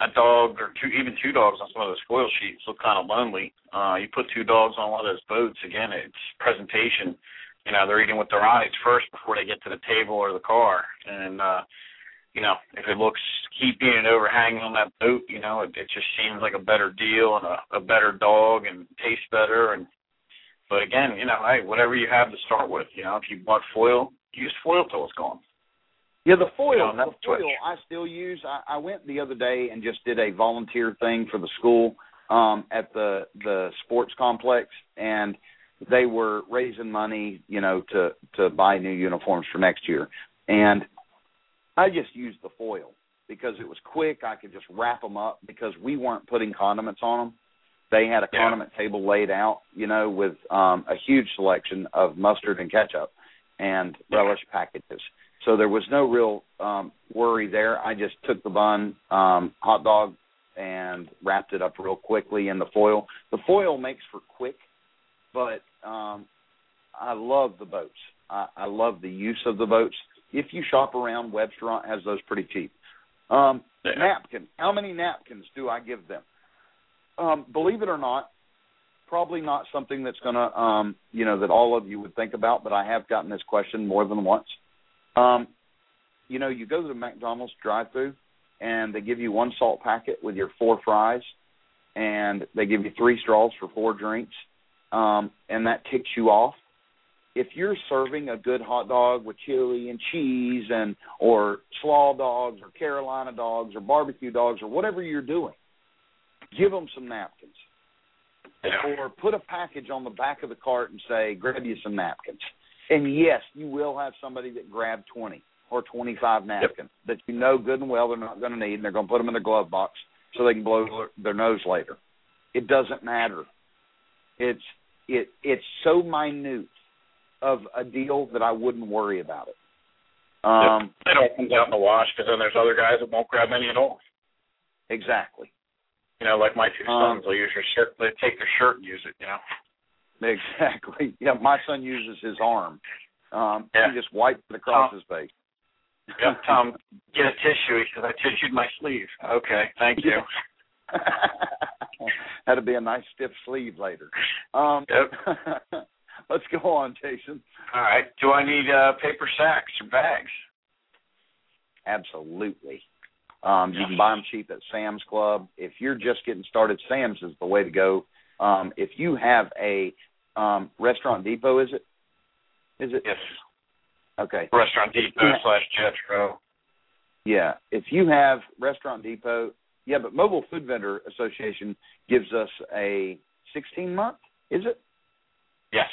a dog or two, even two dogs on some of those foil sheets look kind of lonely. Uh, you put two dogs on one of those boats, again, it's presentation. You know, they're eating with their eyes first before they get to the table or the car. And, uh, you know, if it looks keeping and overhanging on that boat, you know, it, it just seems like a better deal and a, a better dog and tastes better. And but again, you know, hey, whatever you have to start with, you know, if you bought foil, use foil till it's gone. Yeah, the foil. You know, the foil I still use. I, I went the other day and just did a volunteer thing for the school um, at the the sports complex, and they were raising money, you know, to to buy new uniforms for next year, and I just used the foil because it was quick. I could just wrap them up because we weren't putting condiments on them. They had a Yeah. condiment table laid out, you know, with um, a huge selection of mustard and ketchup and relish packages. So there was no real um, worry there. I just took the bun, um, hot dog, and wrapped it up real quickly in the foil. The foil makes for quick, but um, I love the boats. I, I love the use of the boats. If you shop around, Webstaurant has those pretty cheap. Um, Yeah. Napkin. How many napkins do I give them? Um, believe it or not, probably not something that's going to, um, you know, that all of you would think about. But I have gotten this question more than once. Um, you know, you go to the McDonald's drive-through, and they give you one salt packet with your four fries, and they give you three straws for four drinks, um, and that ticks you off. If you're serving a good hot dog with chili and cheese, and or slaw dogs, or Carolina dogs, or barbecue dogs, or whatever you're doing, give them some napkins Yeah. or put a package on the back of the cart and say, grab you some napkins. And yes, you will have somebody that grabbed 20 or 25 napkins that you know good and well they're not going to need, and they're going to put them in their glove box so they can blow their- their nose later. It doesn't matter. It's it it's so minute of a deal that I wouldn't worry about it. Um, they don't come out in the wash because then there's other guys that won't grab any at all. exactly. You know, like my two Um, sons, they'll use your shirt. They take their shirt and use it. You know. Exactly. Yeah, my son uses his arm. Um, Yeah. He just wipes it across Oh. his face. Yep, Tom, get a tissue. He says, I tissued my sleeve. Okay, thank you. That'd be a nice stiff sleeve later. Um, Yep. let's go on, Jason. All right. Do I need uh, paper sacks or bags? Absolutely. Um, you can buy them cheap at Sam's Club. If you're just getting started, Sam's is the way to go. Um, if you have a um, Restaurant Depot, is it? Is it? Yes. Okay. Restaurant Depot Yeah. slash Jetro. Yeah. If you have Restaurant Depot, yeah, but Mobile Food Vendor Association gives us a 16 month, is it? Yes.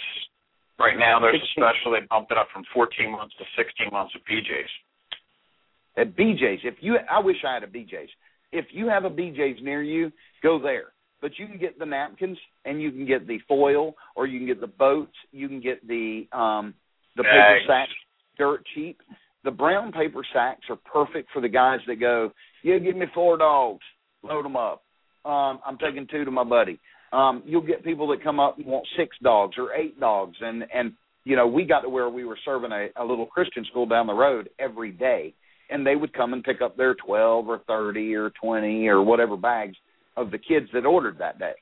Right now, there's a special. They bumped it up from 14 months to 16 months with PJs. At BJ's. If you I wish I had a BJ's. If you have a BJ's near you, go there. But you can get the napkins and you can get the foil or you can get the boats, you can get the um the paper Bags. sacks dirt cheap. The brown paper sacks are perfect for the guys that go, "Yeah, give me four dogs. Load them up. Um I'm taking two to my buddy." Um you'll get people that come up and want six dogs or eight dogs and and you know, we got to where we were serving a, a little Christian school down the road every day and they would come and pick up their 12 or 30 or 20 or whatever bags of the kids that ordered that day.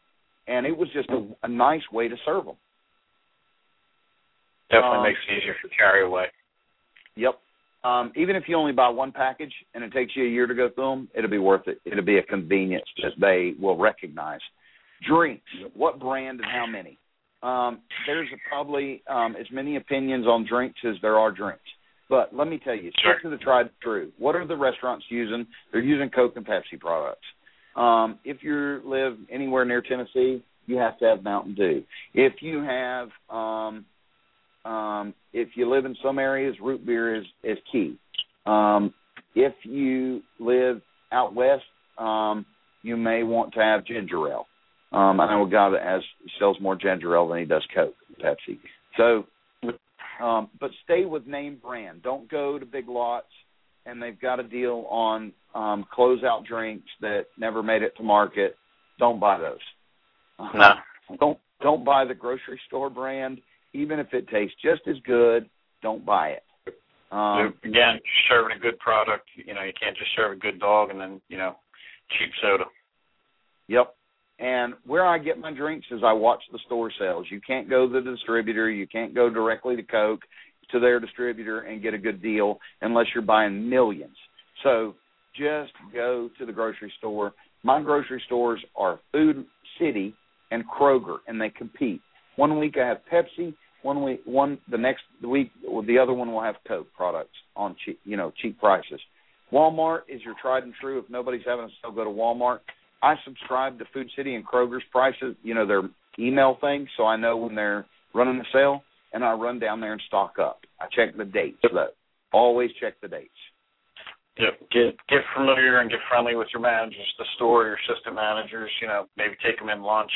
And it was just a, a nice way to serve them. Definitely Um, makes it easier for carry away. Yep. Um, even if you only buy one package and it takes you a year to go through them, it'll be worth it. It'll be a convenience that they will recognize. Drinks, what brand and how many? Um, there's probably um, as many opinions on drinks as there are drinks. But let me tell you, stick to the tried and true. What are the restaurants using? They're using Coke and Pepsi products. Um, if you live anywhere near Tennessee, you have to have Mountain Dew. If you have um, um, if you live in some areas, root beer is is key. Um, if you live out west, um, you may want to have ginger ale. Um, I know a guy that has sells more ginger ale than he does Coke, Pepsi. So, um, but stay with name brand. Don't go to big lots and they've got a deal on um, closeout drinks that never made it to market. Don't buy those. No. Don't don't buy the grocery store brand even if it tastes just as good, don't buy it. Um, Again, serving a good product. You know, you can't just serve a good dog and then you know cheap soda. Yep. And where I get my drinks is I watch the store sales. You can't go to the distributor. You can't go directly to Coke to their distributor and get a good deal unless you're buying millions. So just go to the grocery store. My grocery stores are Food City and Kroger, and they compete. One week I have Pepsi. One week, one the next week, the other one will have Coke products on cheap, you know, cheap prices. Walmart is your tried and true. If nobody's having a sale, go to Walmart. I subscribe to Food City and Kroger's prices, you know, their email thing, so I know when they're running a sale, and I run down there and stock up. I check the dates though. Always check the dates. Yep. Get get familiar and get friendly with your managers, the store, your assistant managers. You know, maybe take them in lunch,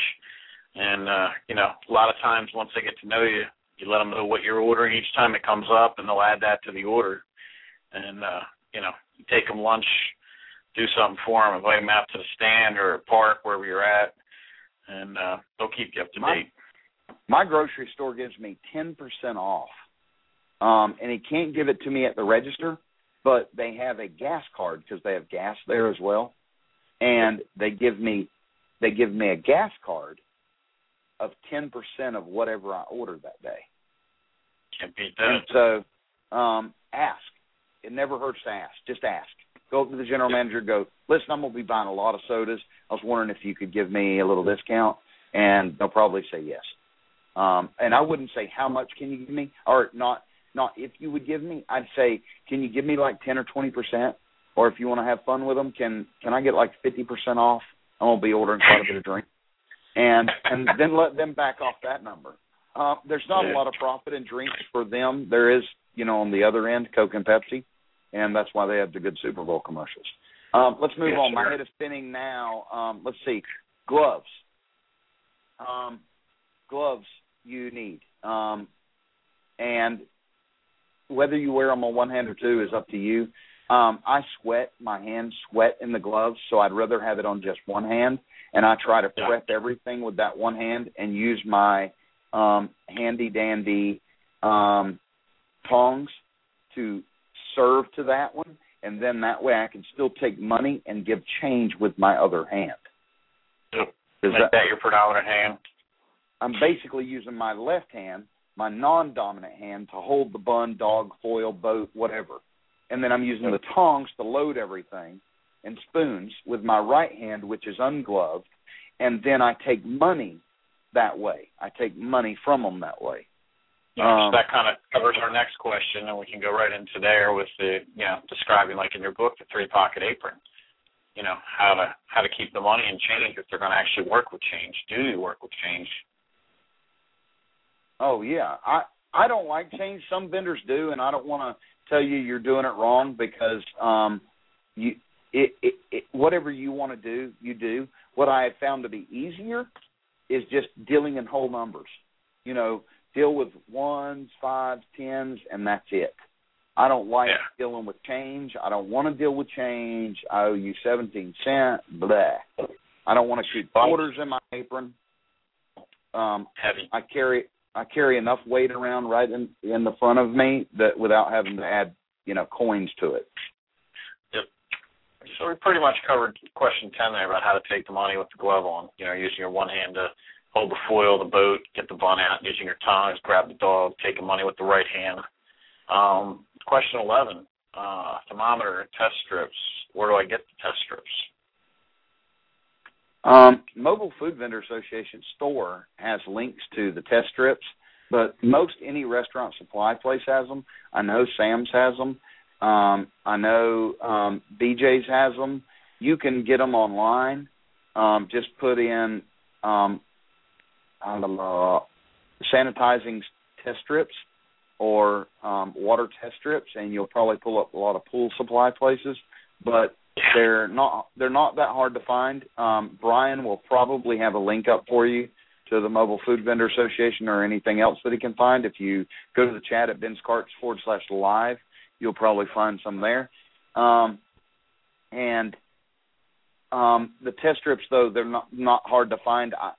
and uh, you know, a lot of times once they get to know you, you let them know what you're ordering each time it comes up, and they'll add that to the order. And uh, you know, you take them lunch, do something for them, invite them out to the stand or a park wherever you're at, and uh, they'll keep you up to My- date. My grocery store gives me ten percent off, um, and he can't give it to me at the register, but they have a gas card because they have gas there as well, and they give me they give me a gas card of ten percent of whatever I order that day. Can't beat And that. so, um, ask. It never hurts to ask. Just ask. Go up to the general manager. Go. Listen, I'm gonna be buying a lot of sodas. I was wondering if you could give me a little discount, and they'll probably say yes. Um, and I wouldn't say how much can you give me, or not. Not if you would give me. I'd say, can you give me like ten or twenty percent, or if you want to have fun with them, can can I get like fifty percent off? I'm gonna be ordering quite a bit of drink, and and then let them back off that number. Uh, there's not a lot of profit in drinks for them. There is, you know, on the other end, Coke and Pepsi, and that's why they have the good Super Bowl commercials. Um, let's move Yes, on. My head is spinning now. Um, let's see, gloves. Um, gloves you need, um, and whether you wear them on one hand or two is up to you. Um, I sweat, my hands sweat in the gloves, so I'd rather have it on just one hand. And I try to prep everything with that one hand and use my um, handy dandy um, tongs to serve to that one, and then that way I can still take money and give change with my other hand. Yep. Make that- that your predominant hand. I'm basically using my left hand, my non-dominant hand, to hold the bun, dog, foil, boat, whatever, and then I'm using the tongs to load everything, and spoons with my right hand, which is ungloved, and then I take money that way. I take money from them that way. Um, so that kind of covers our next question, and we can go right into there with the, you know, describing like in your book the three pocket apron. You know how to how to keep the money and change if they're going to actually work with change. Do you work with change? Oh yeah, I I don't like change. Some vendors do, and I don't want to tell you you're doing it wrong because um you it, it, it whatever you want to do, you do. What I have found to be easier is just dealing in whole numbers. You know, deal with ones, fives, tens, and that's it. I don't like Yeah. dealing with change. I don't want to deal with change. I owe you seventeen cent. Blah. I don't want to keep quarters in my apron. Um, Heavy. I carry I carry enough weight around right in in the front of me that without having to add you know coins to it. Yep. So we pretty much covered question ten there about how to take the money with the glove on. You know, using your one hand to hold the foil, the boat, get the bun out, using your tongs, grab the dog, taking money with the right hand. Um, question eleven: uh, thermometer test strips. Where do I get the test strips? Um, Mobile Food Vendor Association store has links to the test strips, but most any restaurant supply place has them. I know Sam's has them. Um, I know um, BJ's has them. You can get them online. Um, just put in um, um, uh, sanitizing test strips or um, water test strips, and you'll probably pull up a lot of pool supply places. But they're not they're not that hard to find. Um, Brian will probably have a link up for you to the Mobile Food Vendor Association or anything else that he can find. If you go to the chat at Ben's Carts forward slash live, you'll probably find some there. Um, and um, the test strips, though, they're not not hard to find. I,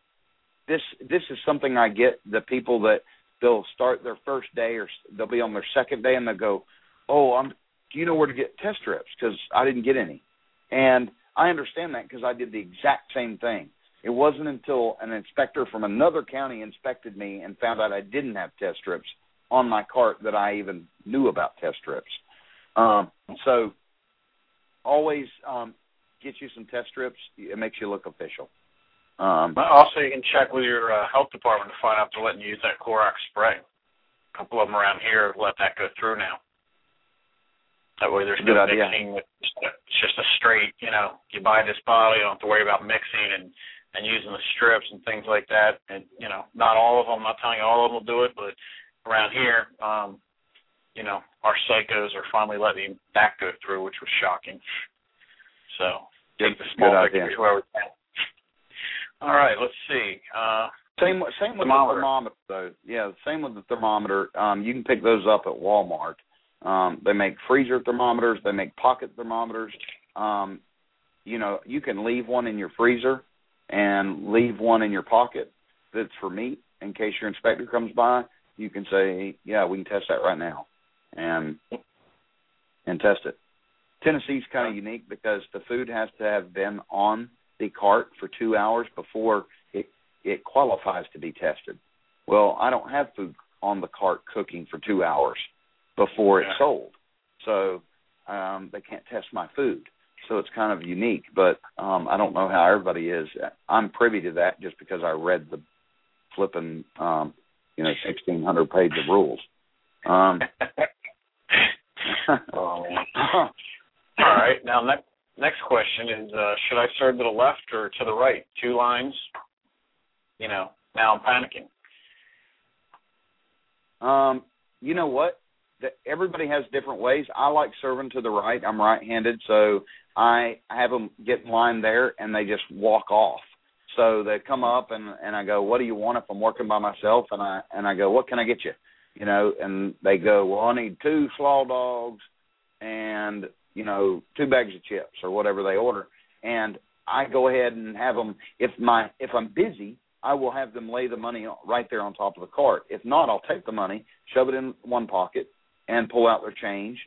this this is something I get the people that they'll start their first day or they'll be on their second day and they'll go, "Oh, I'm. Do you know where to get test strips? Because I didn't get any." And I understand that because I did the exact same thing. It wasn't until an inspector from another county inspected me and found out I didn't have test strips on my cart that I even knew about test strips. Um, so always um, get you some test strips. It makes you look official. Um, also, you can check with your uh, health department to find out if they're letting you use that Clorox spray. A couple of them around here have let that go through now. That way, there's no Good idea. mixing. With, it's just a straight. You know, you buy this bottle, you don't have to worry about mixing and and using the strips and things like that. And you know, not all of them. I'm not telling you all of them will do it, but around here, um, you know, our psychos are finally letting that go through, which was shocking. So take the small Good idea. victories where we can. All right, let's see. Uh, Same same with Thermometer. the thermometer though. Yeah, same with the thermometer. Um, you can pick those up at Walmart. Um, they make freezer thermometers. They make pocket thermometers. Um, you know, you can leave one in your freezer and leave one in your pocket that's for meat in case your inspector comes by. You can say, "Yeah, we can test that right now," and and test it. Tennessee's kind of unique because the food has to have been on the cart for two hours before it it qualifies to be tested. Well, I don't have food on the cart cooking for two hours before it's sold, so um, they can't test my food. So it's kind of unique, but um, I don't know how everybody is. I'm privy to that just because I read the flipping, um, you know, 1600 page of rules. Um, oh. All right. Now, next next question is: uh, Should I serve to the left or to the right? Two lines. You know. Now I'm panicking. Um, you know what? The, everybody has different ways. I like serving to the right. I'm right-handed, so I have them get in line there, and they just walk off. So they come up, and and I go, "What do you want?" If I'm working by myself, and I and I go, "What can I get you?" You know, and they go, "Well, I need two slaw dogs, and you know, two bags of chips or whatever they order." And I go ahead and have them. If my if I'm busy, I will have them lay the money right there on top of the cart. If not, I'll take the money, shove it in one pocket, and pull out their change.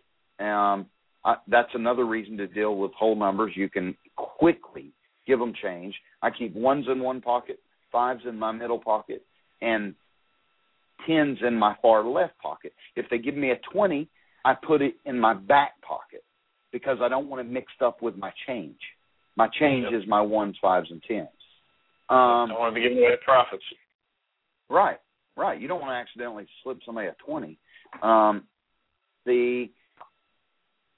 Um, I, that's another reason to deal with whole numbers. You can quickly give them change. I keep ones in one pocket, fives in my middle pocket, and tens in my far left pocket. If they give me a twenty, I put it in my back pocket because I don't want it mixed up with my change. My change Yep. is my ones, fives, and tens. Um, don't want to be giving away profits. Right, right. You don't want to accidentally slip somebody a twenty. Um, the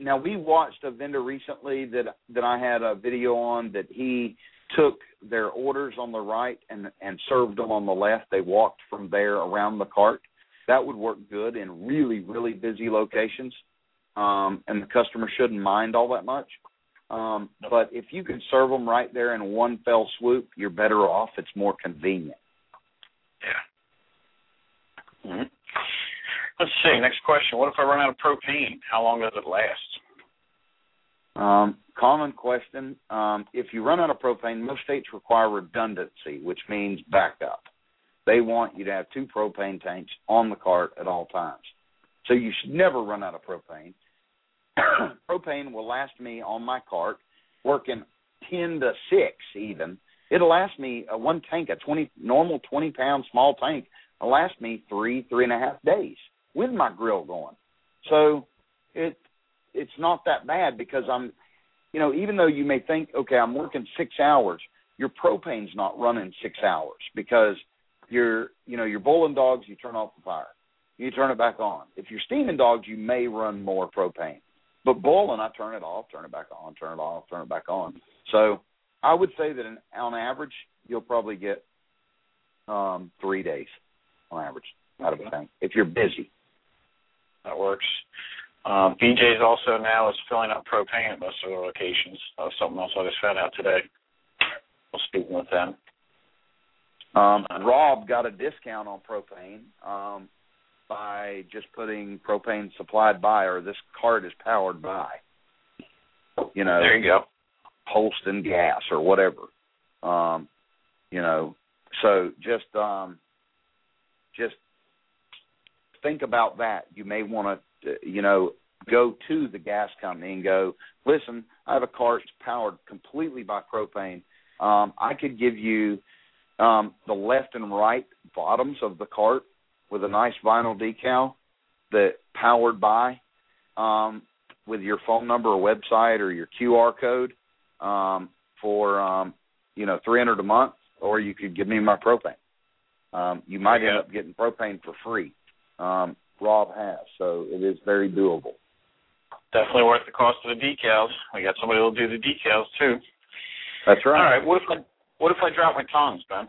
now we watched a vendor recently that that I had a video on that he took their orders on the right and and served them on the left. They walked from there around the cart. That would work good in really really busy locations, um, and the customer shouldn't mind all that much. Um, but if you can serve them right there in one fell swoop, you're better off. It's more convenient. Yeah. hmm Let's see. Next question. What if I run out of propane? How long does it last? Um, common question. Um, if you run out of propane, most states require redundancy, which means backup. They want you to have two propane tanks on the cart at all times. So you should never run out of propane. propane will last me on my cart working ten to six even, it'll last me a one tank, a twenty normal twenty pound small tank, will last me three three and a half days with my grill going. So it it's not that bad because I'm, you know, even though you may think, okay, I'm working six hours, your propane's not running six hours because you're, you know, you're boiling dogs, you turn off the fire, you turn it back on. If you're steaming dogs, you may run more propane, but boiling, I turn it off, turn it back on, turn it off, turn it back on. So I would say that on average, you'll probably get um, three days on average out of a tank if you're busy. That works. Um, BJ's also now is filling up propane at most of the locations. Uh, something else I just found out today. I was speaking with them. Um, Rob got a discount on propane um, by just putting propane supplied by, or this cart is powered by. You know, there you go. Holston gas or whatever. Um, you know, so just um, just think about that. You may want to, you know, go to the gas company and go, listen, I have a cart that's powered completely by propane. Um, I could give you um, the left and right bottoms of the cart with a nice vinyl decal that powered by um, with your phone number or website or your QR code um, for um, you know three hundred a month, or you could give me my propane. Um, you might end up getting propane for free um, Rob has. So it is very doable. Definitely worth the cost of the decals. We got somebody who'll do the decals too. That's right. All right. What if I what if I drop my tongs, Ben?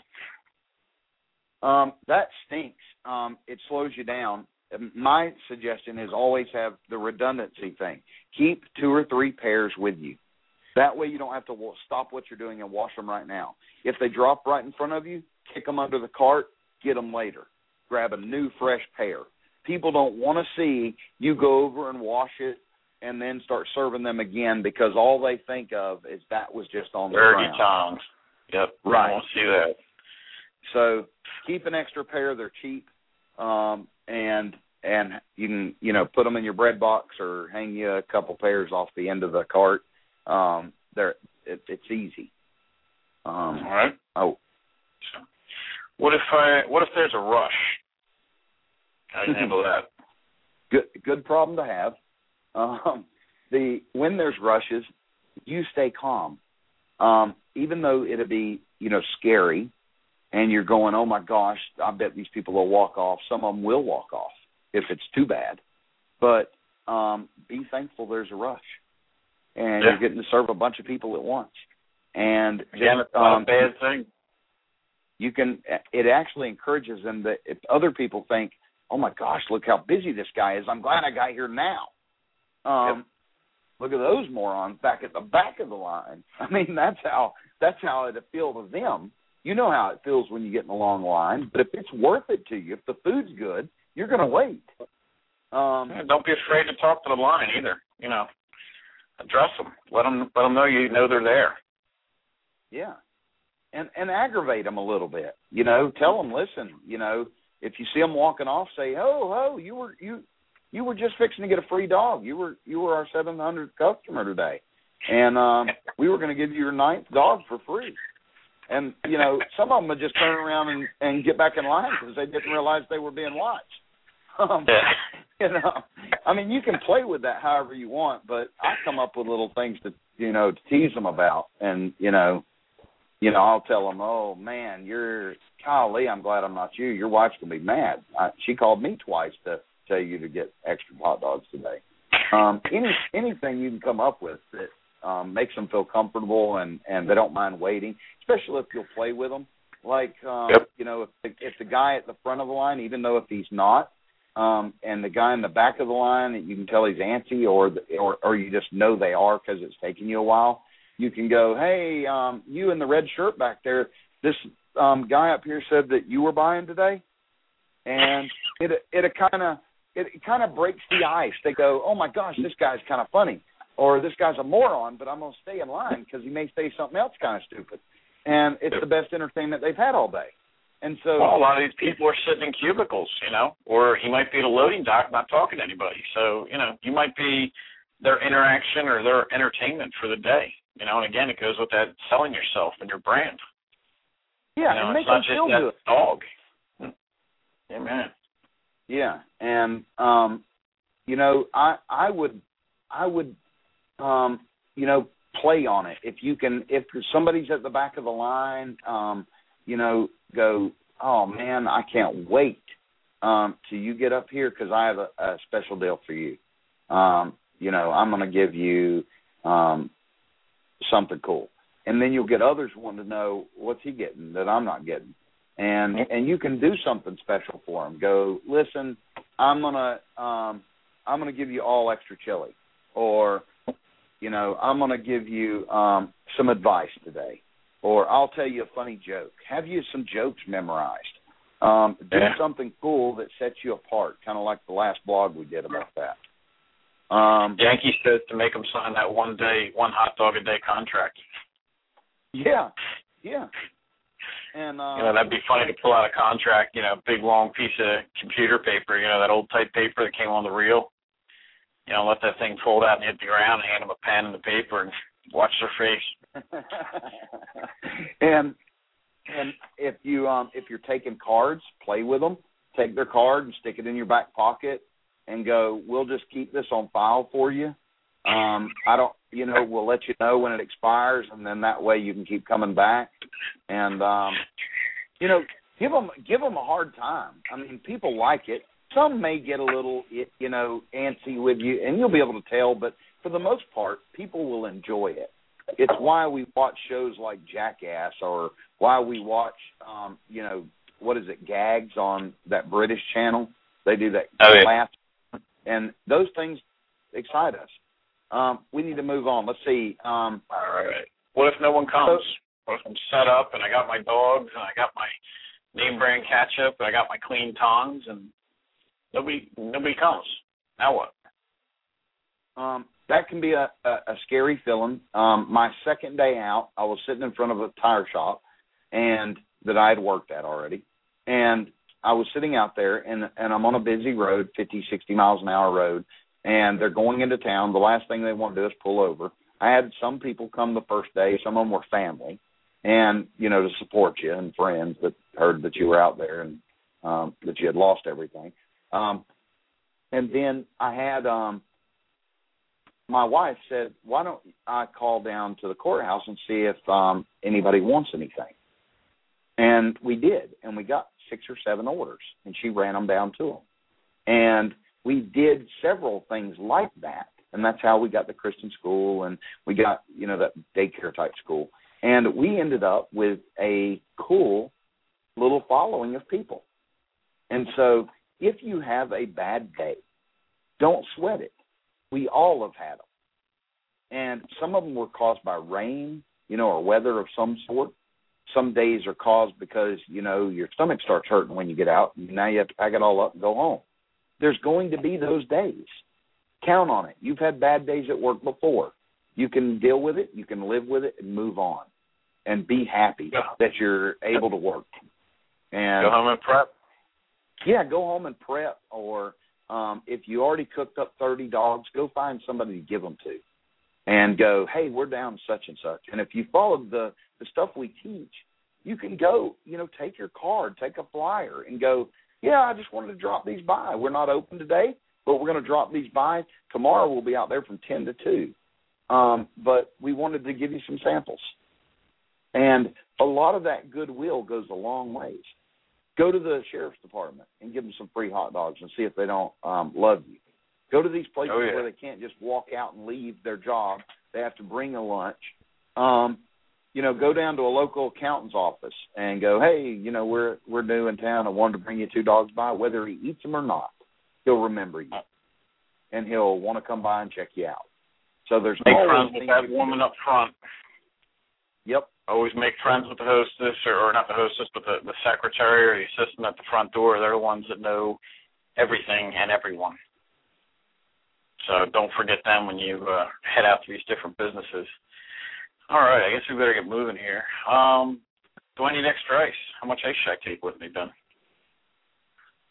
Um, that stinks. Um, it slows you down. My suggestion is always have the redundancy thing. Keep two or three pairs with you. That way you don't have to stop what you're doing and wash them right now. If they drop right in front of you, kick them under the cart, get them later grab a new fresh pair. People don't want to see you go over and wash it and then start serving them again because all they think of is that was just on the Dirty ground. tongs. Yep. Right. I won't see that. So keep an extra pair. They're cheap, um, and and you can you know put them in your bread box or hang you a couple pairs off the end of the cart. Um, they're it, it's easy. Um, All right. Oh, what if I? What if there's a rush? How do you handle that? Good, good problem to have. Um, the when there's rushes, you stay calm. Um, even though it'll be you know scary, and you're going, oh my gosh, I bet these people will walk off. Some of them will walk off if it's too bad, but um, be thankful there's a rush, and Yeah. you're getting to serve a bunch of people at once. And Again, it's not um, a bad thing. you can it actually encourages them that if other people think oh my gosh look how busy this guy is i'm glad i got here now um look at those morons back at the back of the line i mean that's how that's how it feels to them you know how it feels when you get in a long line but if it's worth it to you if the food's good you're going to wait um Yeah, don't be afraid to talk to the line either. You know, address them. Let them let them know you know they're there. Yeah, and and aggravate them a little bit. You know, tell them, listen. You know, if you see them walking off, say, "Ho, ho! You were you you were just fixing to get a free dog. You were you were our 700 customer today, and um, we were going to give you your ninth dog for free." And you know, some of them would just turn around and and get back in line because they didn't realize they were being watched. Um, you know, I mean, you can play with that however you want, but I come up with little things to you know to tease them about, and you know, you know, I'll tell them, oh man, you're golly, I'm glad I'm not you. Your wife's gonna be mad. I, she called me twice to tell you to get extra hot dogs today. Um, any anything you can come up with that um, makes them feel comfortable and and they don't mind waiting, especially if you'll play with them. Like um, Yep. you know, if the, if the guy at the front of the line, even though if he's not, um, and the guy in the back of the line, you can tell he's antsy, or the, or or you just know they are because it's taking you a while. You can go, hey, um, you in the red shirt back there. This um, guy up here said that you were buying today, and it it kind of it kind of breaks the ice. They go, oh my gosh, this guy's kind of funny, or this guy's a moron, but I'm gonna stay in line because he may say something else kind of stupid, and it's the best entertainment they've had all day. And so Well, a lot of these people are sitting in cubicles, you know, or he might be at a loading dock not talking to anybody. So, you know, you might be their interaction or their entertainment for the day. You know, and again, it goes with that selling yourself and your brand. Yeah, you know, and make them feel good. dog. Amen. Yeah, and um, you know, I I would I would um, you know, play on it. If you can if somebody's at the back of the line, um, you know, go, "Oh man, I can't wait um till you get up here cuz I have a, a special deal for you." Um, you know, I'm going to give you um something cool. And then you'll get others wanting to know what's he getting that I'm not getting and and you can do something special for them. Go, listen, I'm gonna um, I'm gonna give you all extra chili, or you know, I'm gonna give you um, some advice today, or I'll tell you a funny joke. Have you some jokes memorized? Um, do Yeah. something cool that sets you apart, kind of like the last blog we did about that. Um, Yankee says to make them sign that one day, one hot dog a day contract. yeah, yeah. And uh, You know, that'd be funny to pull out a contract, you know, big long piece of computer paper, you know, that old type paper that came on the reel. You know, let that thing fold out and hit the ground and hand them a pen and the paper and watch their face. and and if you um if you're taking cards, play with them. Take their card and stick it in your back pocket, and go. We'll just keep this on file for you. Um, I don't, you know, we'll let you know when it expires, and then that way you can keep coming back. And um, you know, give them give them a hard time. I mean, people like it. Some may get a little, you know, antsy with you, and you'll be able to tell. But for the most part, people will enjoy it. It's why we watch shows like Jackass, or why we watch, um, you know, what is it, Gags on that British channel. They do that Oh, yeah. laugh, and those things excite us. Um, we need to move on. Let's see. Um, All right. What if no one comes? What if I'm set up and I got my dogs and I got my name brand ketchup and I got my clean tongs and nobody nobody comes. Now what? Um, that can be a, a, a scary feeling. Um, my second day out, I was sitting in front of a tire shop, and that I had worked at already, and I was sitting out there, and and I'm on a busy road, 50, 60 miles an hour road, and they're going into town. The last thing they want to do is pull over. I had some people come the first day. Some of them were family, and you know to support you and friends that heard that you were out there and um, that you had lost everything. Um, and then I had um, my wife said, "Why don't I call down to the courthouse and see if um anybody wants anything?" And we did, and we got six or seven orders, and she ran them down to them. And we did several things like that, and that's how we got the Christian school, and we got you know that daycare type school, and we ended up with a cool little following of people. And so, if you have a bad day, don't sweat it we all have had them. And some of them were caused by rain, you know, or weather of some sort. Some days are caused because, you know, your stomach starts hurting when you get out, and now you have to pack it all up and go home. There's going to be those days. Count on it. You've had bad days at work before. You can deal with it, you can live with it, and move on. And be happy Yeah. that you're able to work. And Go home and prep. Yeah, go home and prep, or um, if you already cooked up 30 dogs, go find somebody to give them to, and go, hey, we're down such and such. And if you follow the the stuff we teach, you can go, you know, take your card, take a flyer, and go, yeah, I just wanted to drop these by. We're not open today, but we're going to drop these by tomorrow. We'll be out there from 10 to 2. Um, but we wanted to give you some samples, and a lot of that goodwill goes a long ways go to the sheriff's department and give them some free hot dogs and see if they don't um love you. Go to these places Oh, yeah. where they can't just walk out and leave their job. They have to bring a lunch. Um, you know, go down to a local accountant's office and go, Hey, you know, we're we're new in town. I wanted to bring you two dogs by, whether he eats them or not, he'll remember you. And he'll want to come by and check you out. So there's Make always friends with that woman up front. Always make friends with the hostess, or, or not the hostess, but the, the secretary or the assistant at the front door. They're the ones that know everything and everyone. So don't forget them when you uh, head out to these different businesses. All right, I guess we better get moving here. Um, do I need extra ice? How much ice should I take with me, Ben?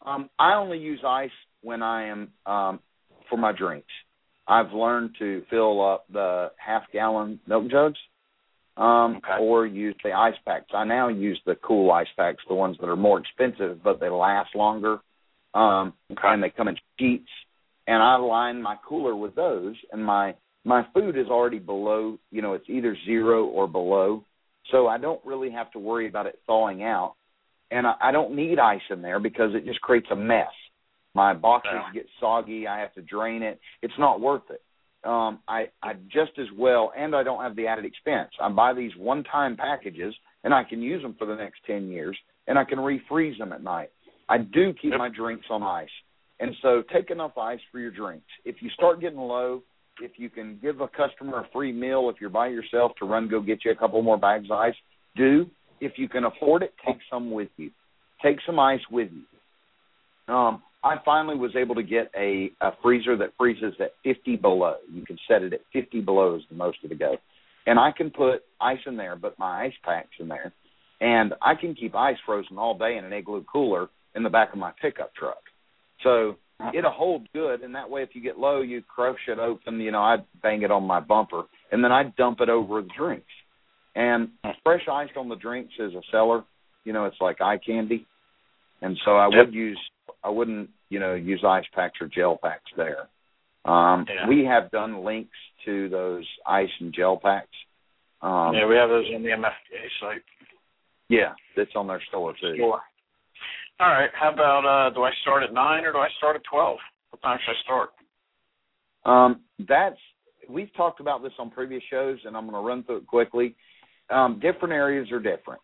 Um, I only use ice when I am um, for my drinks. I've learned to fill up the half gallon milk jugs um, Okay. or use the ice packs. I now use the cool ice packs, the ones that are more expensive, but they last longer, um, Okay. and they come in sheets. And I line my cooler with those, and my my food is already below. You know, it's either zero or below, so I don't really have to worry about it thawing out. And I, I don't need ice in there because it just creates a mess. My boxes Yeah. get soggy. I have to drain it. It's not worth it um, I, I just as well, and I don't have the added expense. I buy these one-time packages, and I can use them for the next ten years, and I can refreeze them at night. I do keep my drinks on ice, and so take enough ice for your drinks. If you start getting low, if you can give a customer a free meal if you're by yourself to run go get you a couple more bags of ice, do. If you can afford it, take some with you. Take some ice with you. Um, I finally was able to get a, a freezer that freezes at 50 below. You can set it at 50 below is the most of the go. And I can put ice in there, but my ice pack's in there. And I can keep ice frozen all day in an igloo cooler in the back of my pickup truck. So it'll uh-huh. hold good and that way if you get low you crush it open, you know, I bang it on my bumper and then I dump it over the drinks. And hmm. fresh ice on the drinks is a seller, you know, it's like eye candy. And so I Yep. would use I wouldn't, you know, use ice packs or gel packs there. Um Yeah. we have done links to those ice and gel packs. Um yeah, we have those on the MFVA site. yeah, that's on their store too. Sure. All right. How about uh do I start at nine or do I start at twelve? What time should I start? Um, that's we've talked about this on previous shows, and I'm going to run through it quickly. Um, different areas are different,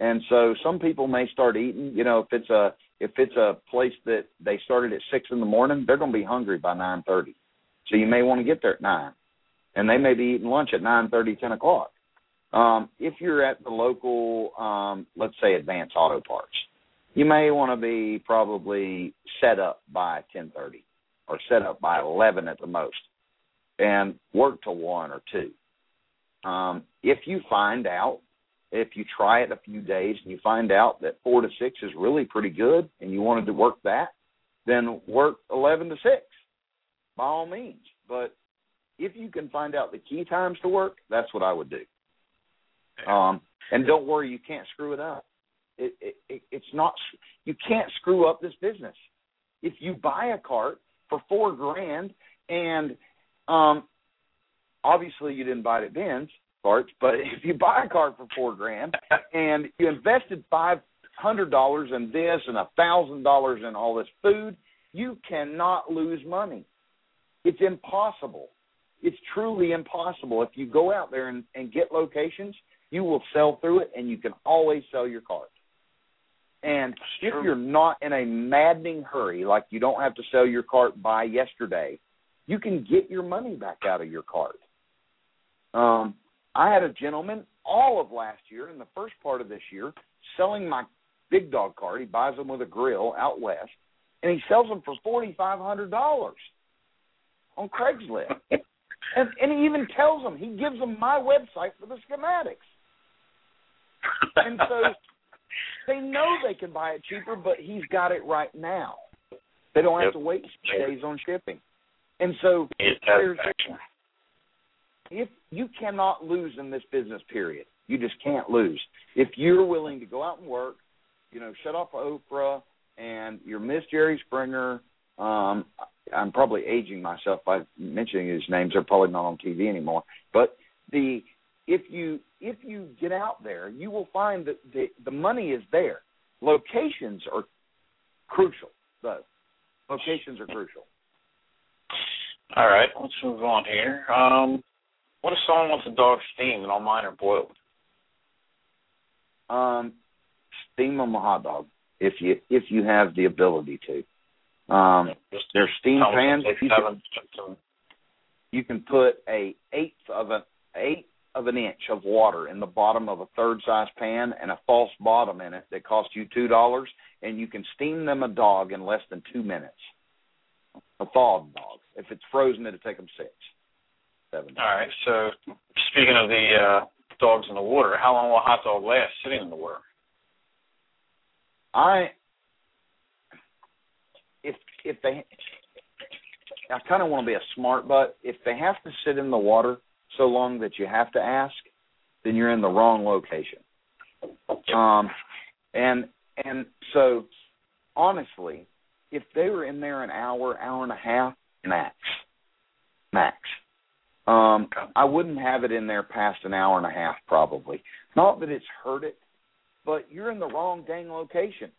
and so some people may start eating. You know, if it's a if it's a place that they started at six in the morning, they're going to be hungry by nine thirty. So you may want to get there at nine, and they may be eating lunch at nine thirty, ten o'clock. Um, if you're at the local, um, let's say, Advance Auto Parts, you may want to be probably set up by ten thirty or set up by 11 at the most and work to one or two. Um, if you find out, if you try it a few days and you find out that four to six is really pretty good and you wanted to work that, then work 11 to six by all means. But if you can find out the key times to work, that's what I would do. Um, and don't worry, you can't screw it up. It, it, it, it's not, you can't screw up this business. If you buy a cart for four grand and um obviously you didn't buy it at Ben's Carts, but if you buy a cart for four grand and you invested five hundred dollars in this and a thousand dollars in all this food, you cannot lose money. It's impossible. It's truly impossible. If you go out there and, and get locations, you will sell through it and you can always sell your cart. And if you're not in a maddening hurry, like you don't have to sell your cart by yesterday, you can get your money back out of your cart. Um, I had a gentleman all of last year and the first part of this year selling my big dog cart. He buys them with a grill out west, and he sells them for forty five hundred dollars on Craigslist. and, and he even tells them he gives them my website for the schematics. And so they know they can buy it cheaper, but he's got it right now. They don't have Yep. to wait days on shipping. And so It's there's. If you cannot lose in this business period, you just can't lose. If you're willing to go out and work, you know, shut off Oprah and you're Miss Jerry Springer. Um, I'm probably aging myself by mentioning these names. They're probably not on TV anymore. But the if you if you get out there, you will find that the the money is there. Locations are crucial, though. Locations are crucial. All right, let's move on here. Um, what if someone wants a dog steamed and all mine are boiled? Um, steam them a hot dog if you if you have the ability to. Um, Just there's steam pans. six, You seven, can, seven. you can put a eighth of an eighth of an inch of water in the bottom of a third size pan and a false bottom in it that costs you two dollars, and you can steam them a dog in less than two minutes. A thawed dog. If it's frozen, it'll take them six, seven. All right. So speaking of the uh, dogs in the water, how long will a hot dog last sitting in the water? I if if they I kind of want to be a smart butt. If they have to sit in the water so long that you have to ask, then you're in the wrong location. Um, and and so honestly, if they were in there an hour, hour and a half, max, max. Um, I wouldn't have it in there past an hour and a half, probably. Not that it's hurt it, but you're in the wrong dang location.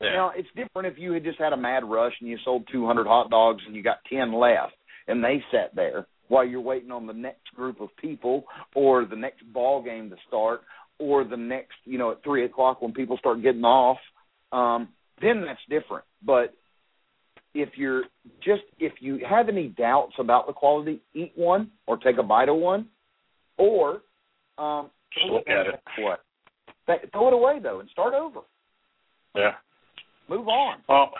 Yeah. Now it's different if you had just had a mad rush and you sold 200 hot dogs and you got 10 left, and they sat there while you're waiting on the next group of people or the next ball game to start or the next, you know, at three o'clock when people start getting off. Um, then that's different. But if you're just if you have any doubts about the quality, eat one or take a bite of one, or um, Just look at it. What? Throw it away though and start over. Yeah. Move on. Well,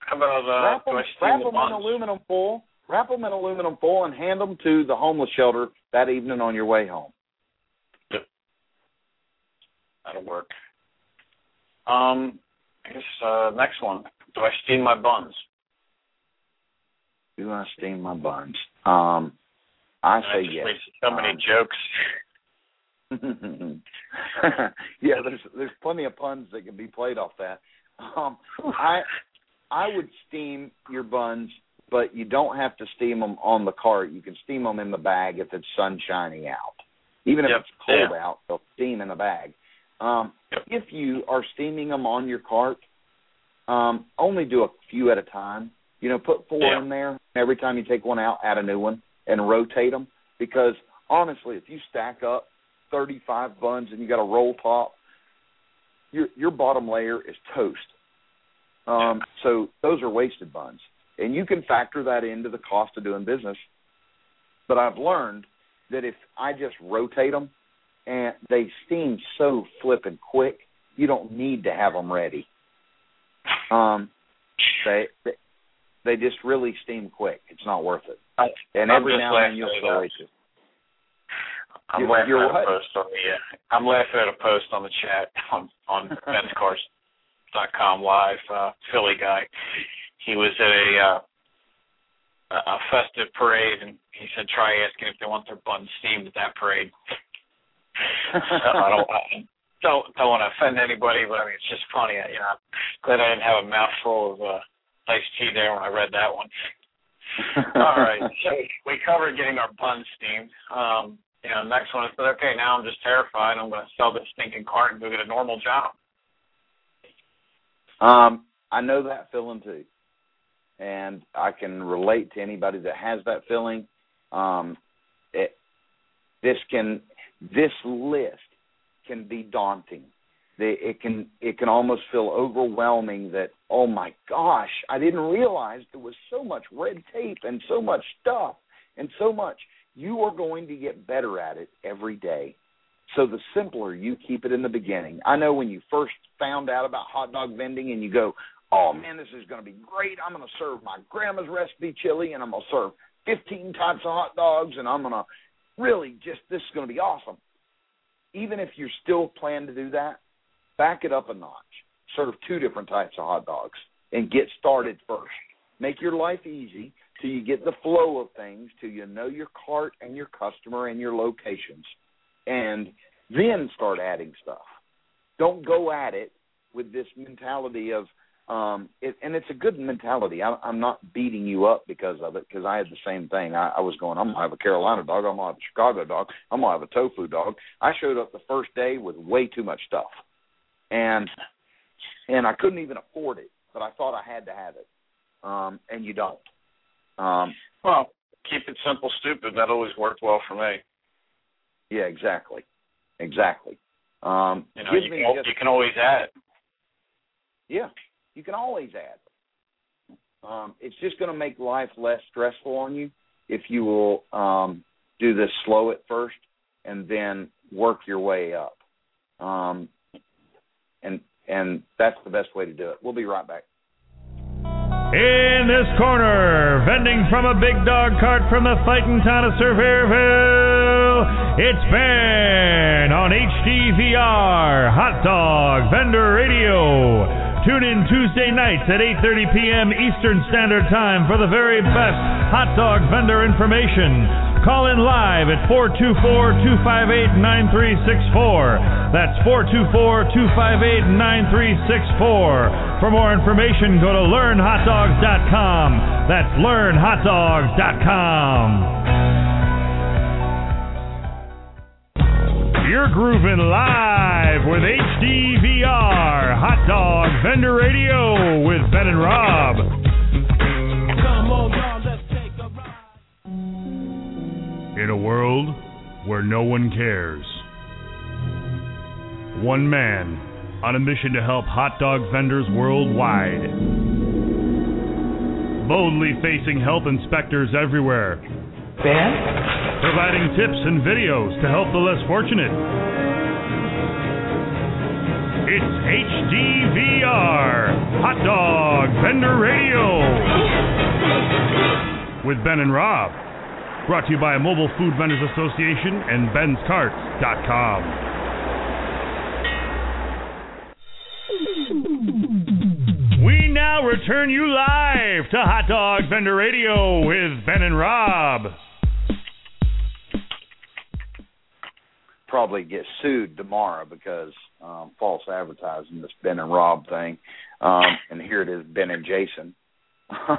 how about uh, wrap them, wrap them in aluminum foil. Wrap them in aluminum foil and hand them to the homeless shelter that evening on your way home. That'll work. Um, I guess uh, next one. Do I steam my buns? Do I steam my buns? Um, I I say just yes. so many Um, jokes. yeah, there's there's plenty of puns that can be played off that. Um, I I would steam your buns, but you don't have to steam them on the cart. You can steam them in the bag if it's sun shining out. Even if Yep, it's cold yeah. out, they'll steam in the bag. Um, If you are steaming them on your cart, um, only do a few at a time. You know, put four Yeah. in there. Every time you take one out, add a new one and rotate them. Because honestly, if you stack up 35 buns and you got a roll top, your your bottom layer is toast. Um, so those are wasted buns, and you can factor that into the cost of doing business. But I've learned that if I just rotate them, and they steam so flippin' quick, you don't need to have them ready. Um, they they, they just really steam quick. It's not worth it. And I'm every now and then you'll at feel that. wasted. I'm You're- laughing you're at what? a post on the. Uh, I'm laughing at a post on the chat on on dot com live. Uh, Philly guy. He was at a uh, a a festive parade, and he said, "Try asking if they want their buns steamed at that parade." so I don't. I don't don't want to offend anybody, but I mean it's just funny. You know, I'm glad I didn't have a mouthful of uh, iced tea there when I read that one. All right. So we covered getting our buns steamed. Um, you know, next one I said, okay, now I'm just terrified. I'm going to sell this stinking cart and go get a normal job. Um, I know that feeling too, and I can relate to anybody that has that feeling. Um, it, this can this list can be daunting. It can it can almost feel overwhelming that oh my gosh, I didn't realize there was so much red tape and so much stuff and so much. You are going to get better at it every day. So the simpler you keep it in the beginning. I know when you first found out about hot dog vending and you go, "Oh man, this is going to be great. I'm going to serve my grandma's recipe chili and I'm going to serve 15 types of hot dogs and I'm going to really just this is going to be awesome." Even if you're still planning to do that, back it up a notch. Serve two different types of hot dogs and get started first. Make your life easy till you get the flow of things, till you know your cart and your customer and your locations and then start adding stuff. Don't go at it with this mentality of, um, it, and it's a good mentality. I, I'm not beating you up because of it because I had the same thing. I, I was going, I'm gonna have a Carolina dog, I'm gonna have a Chicago dog, I'm gonna have a tofu dog. I showed up the first day with way too much stuff, and and I couldn't even afford it, but I thought I had to have it, um, and you don't. Um, Well, keep it simple, stupid. That always worked well for me. yeah, exactly, exactly. Um, You know, you can, just- you can always add. Yeah, you can always add. Um, it's just going to make life less stressful on you if you will um, do this slow at first and then work your way up. Um, and and that's the best way to do it. We'll be right back. In this corner, vending from a big dog cart from the fighting town of Sevierville, it's Ben on HDVR Hot Dog Vendor Radio. Tune in Tuesday nights at 8:30 p.m. Eastern Standard Time for the very best hot dog vendor information. Call in live at 424-258-9364. That's 424-258-9364. For more information, go to learnhotdogs.com. That's learnhotdogs.com. You're grooving live with HDVR Hot Dog Vendor Radio with Ben and Rob. In a world where no one cares. One man on a mission to help hot dog vendors worldwide. Boldly facing health inspectors everywhere. Ben? Providing tips and videos to help the less fortunate. It's HDVR Hot Dog Vendor Radio with Ben and Rob. Brought to you by Mobile Food Vendors Association and Ben'sCarts.com. We now return you live to Hot Dog Vendor Radio with Ben and Rob. Probably get sued tomorrow because um, false advertising this Ben and Rob thing, um, and here it is Ben and Jason.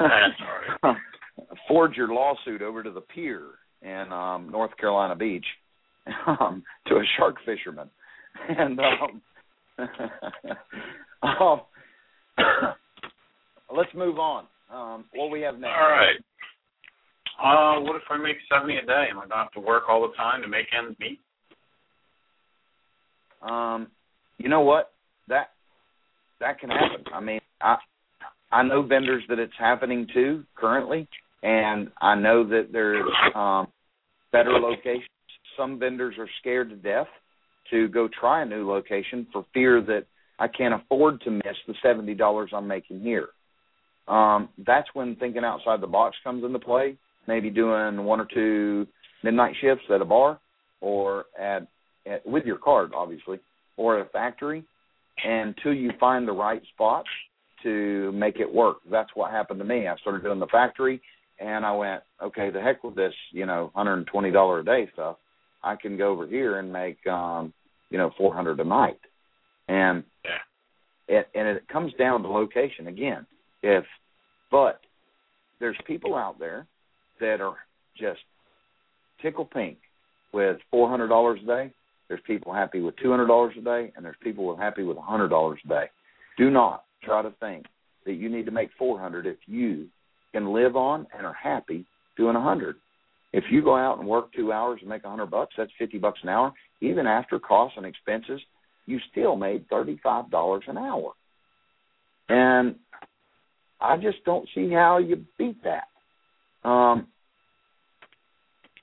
Um, forward your lawsuit over to the pier in um, North Carolina Beach um, to a shark fisherman, and um, um, let's move on. Um, what we have next? All right. Uh, what if I make seventy a day? Am I gonna have to work all the time to make ends meet? Um, you know what? That that can happen. I mean, I I know vendors that it's happening to currently, and I know that there's um, better locations. Some vendors are scared to death to go try a new location for fear that I can't afford to miss the seventy dollars I'm making here. Um, that's when thinking outside the box comes into play. Maybe doing one or two midnight shifts at a bar or at, at with your card, obviously, or at a factory, until you find the right spot to make it work. That's what happened to me. I started doing the factory, and I went, okay, the heck with this, you know, hundred and twenty dollar a day stuff. I can go over here and make, um, you know, four hundred a night, and it and it comes down to location again. If, but there's people out there that are just tickle pink with four hundred dollars a day. There's people happy with two hundred dollars a day, and there's people happy with a hundred dollars a day. Do not try to think that you need to make four hundred if you can live on and are happy doing a hundred. If you go out and work two hours and make a hundred bucks, that's fifty bucks an hour. Even after costs and expenses, you still made thirty five dollars an hour. And I just don't see how you beat that. Um,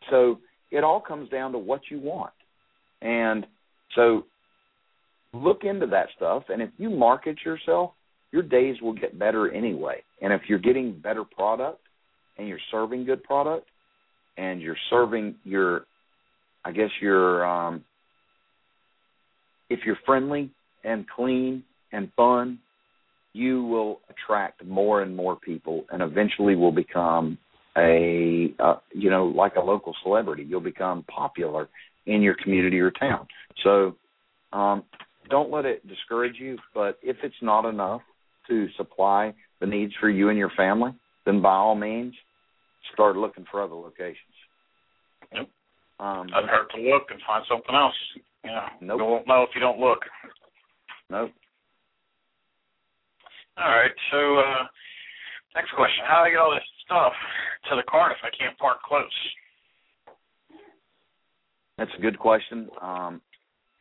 so it all comes down to what you want. And so look into that stuff. And if you market yourself, your days will get better anyway. And if you're getting better product and you're serving good product and you're serving your, I guess your, um, if you're friendly and clean and fun, you will attract more and more people and eventually will become a uh, you know like a local celebrity you'll become popular in your community or town so um don't let it discourage you but if it's not enough to supply the needs for you and your family then by all means start looking for other locations Yep. um I'd hurt to look and find something else. Yeah. Nope. You won't know if you don't look. nope All right. So uh next question. How do I get all this stuff to the car if I can't park close? That's a good question. Um,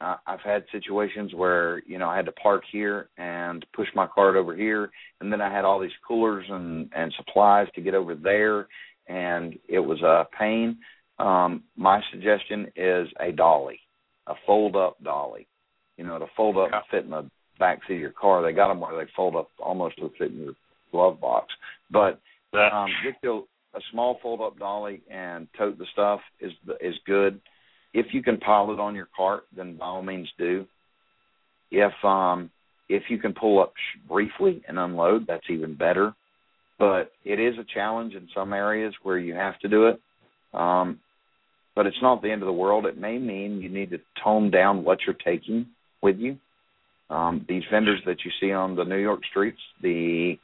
I, I've had situations where you know I had to park here and push my cart over here, and then I had all these coolers and and supplies to get over there, and it was a pain. Um, my suggestion is a dolly, a fold up dolly. You know, to fold up and fit in the back seat of your car. They got them where they fold up almost to fit in your glove box. But um, get you a small fold up dolly and tote the stuff is is good. If you can pile it on your cart, then by all means do. If um if you can pull up briefly and unload, that's even better. But it is a challenge in some areas where you have to do it. Um, but it's not the end of the world. It may mean you need to tone down what you're taking with you. Um, these vendors that you see on the New York streets, the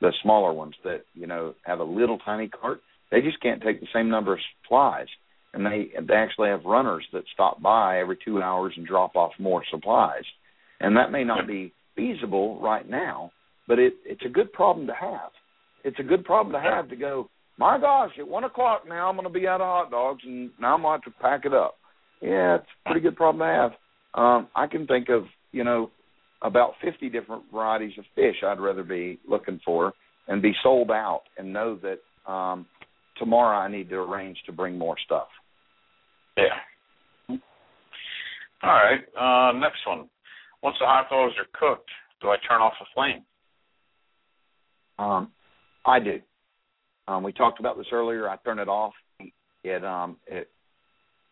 the smaller ones that you know have a little tiny cart, they just can't take the same number of supplies, and they they actually have runners that stop by every two hours and drop off more supplies, and that may not be feasible right now, but it it's a good problem to have. It's a good problem to have to go. My gosh, at one o'clock now I'm going to be out of hot dogs, and now I'm going to have to pack it up. Yeah, it's a pretty good problem to have. Um, I can think of you know about 50 different varieties of fish I'd rather be looking for and be sold out and know that um, tomorrow I need to arrange to bring more stuff. Yeah. All right. Uh, next one. Once the hot dogs are cooked, do I turn off the flame? Um, I do. Um, we talked about this earlier. I turn it off. It um it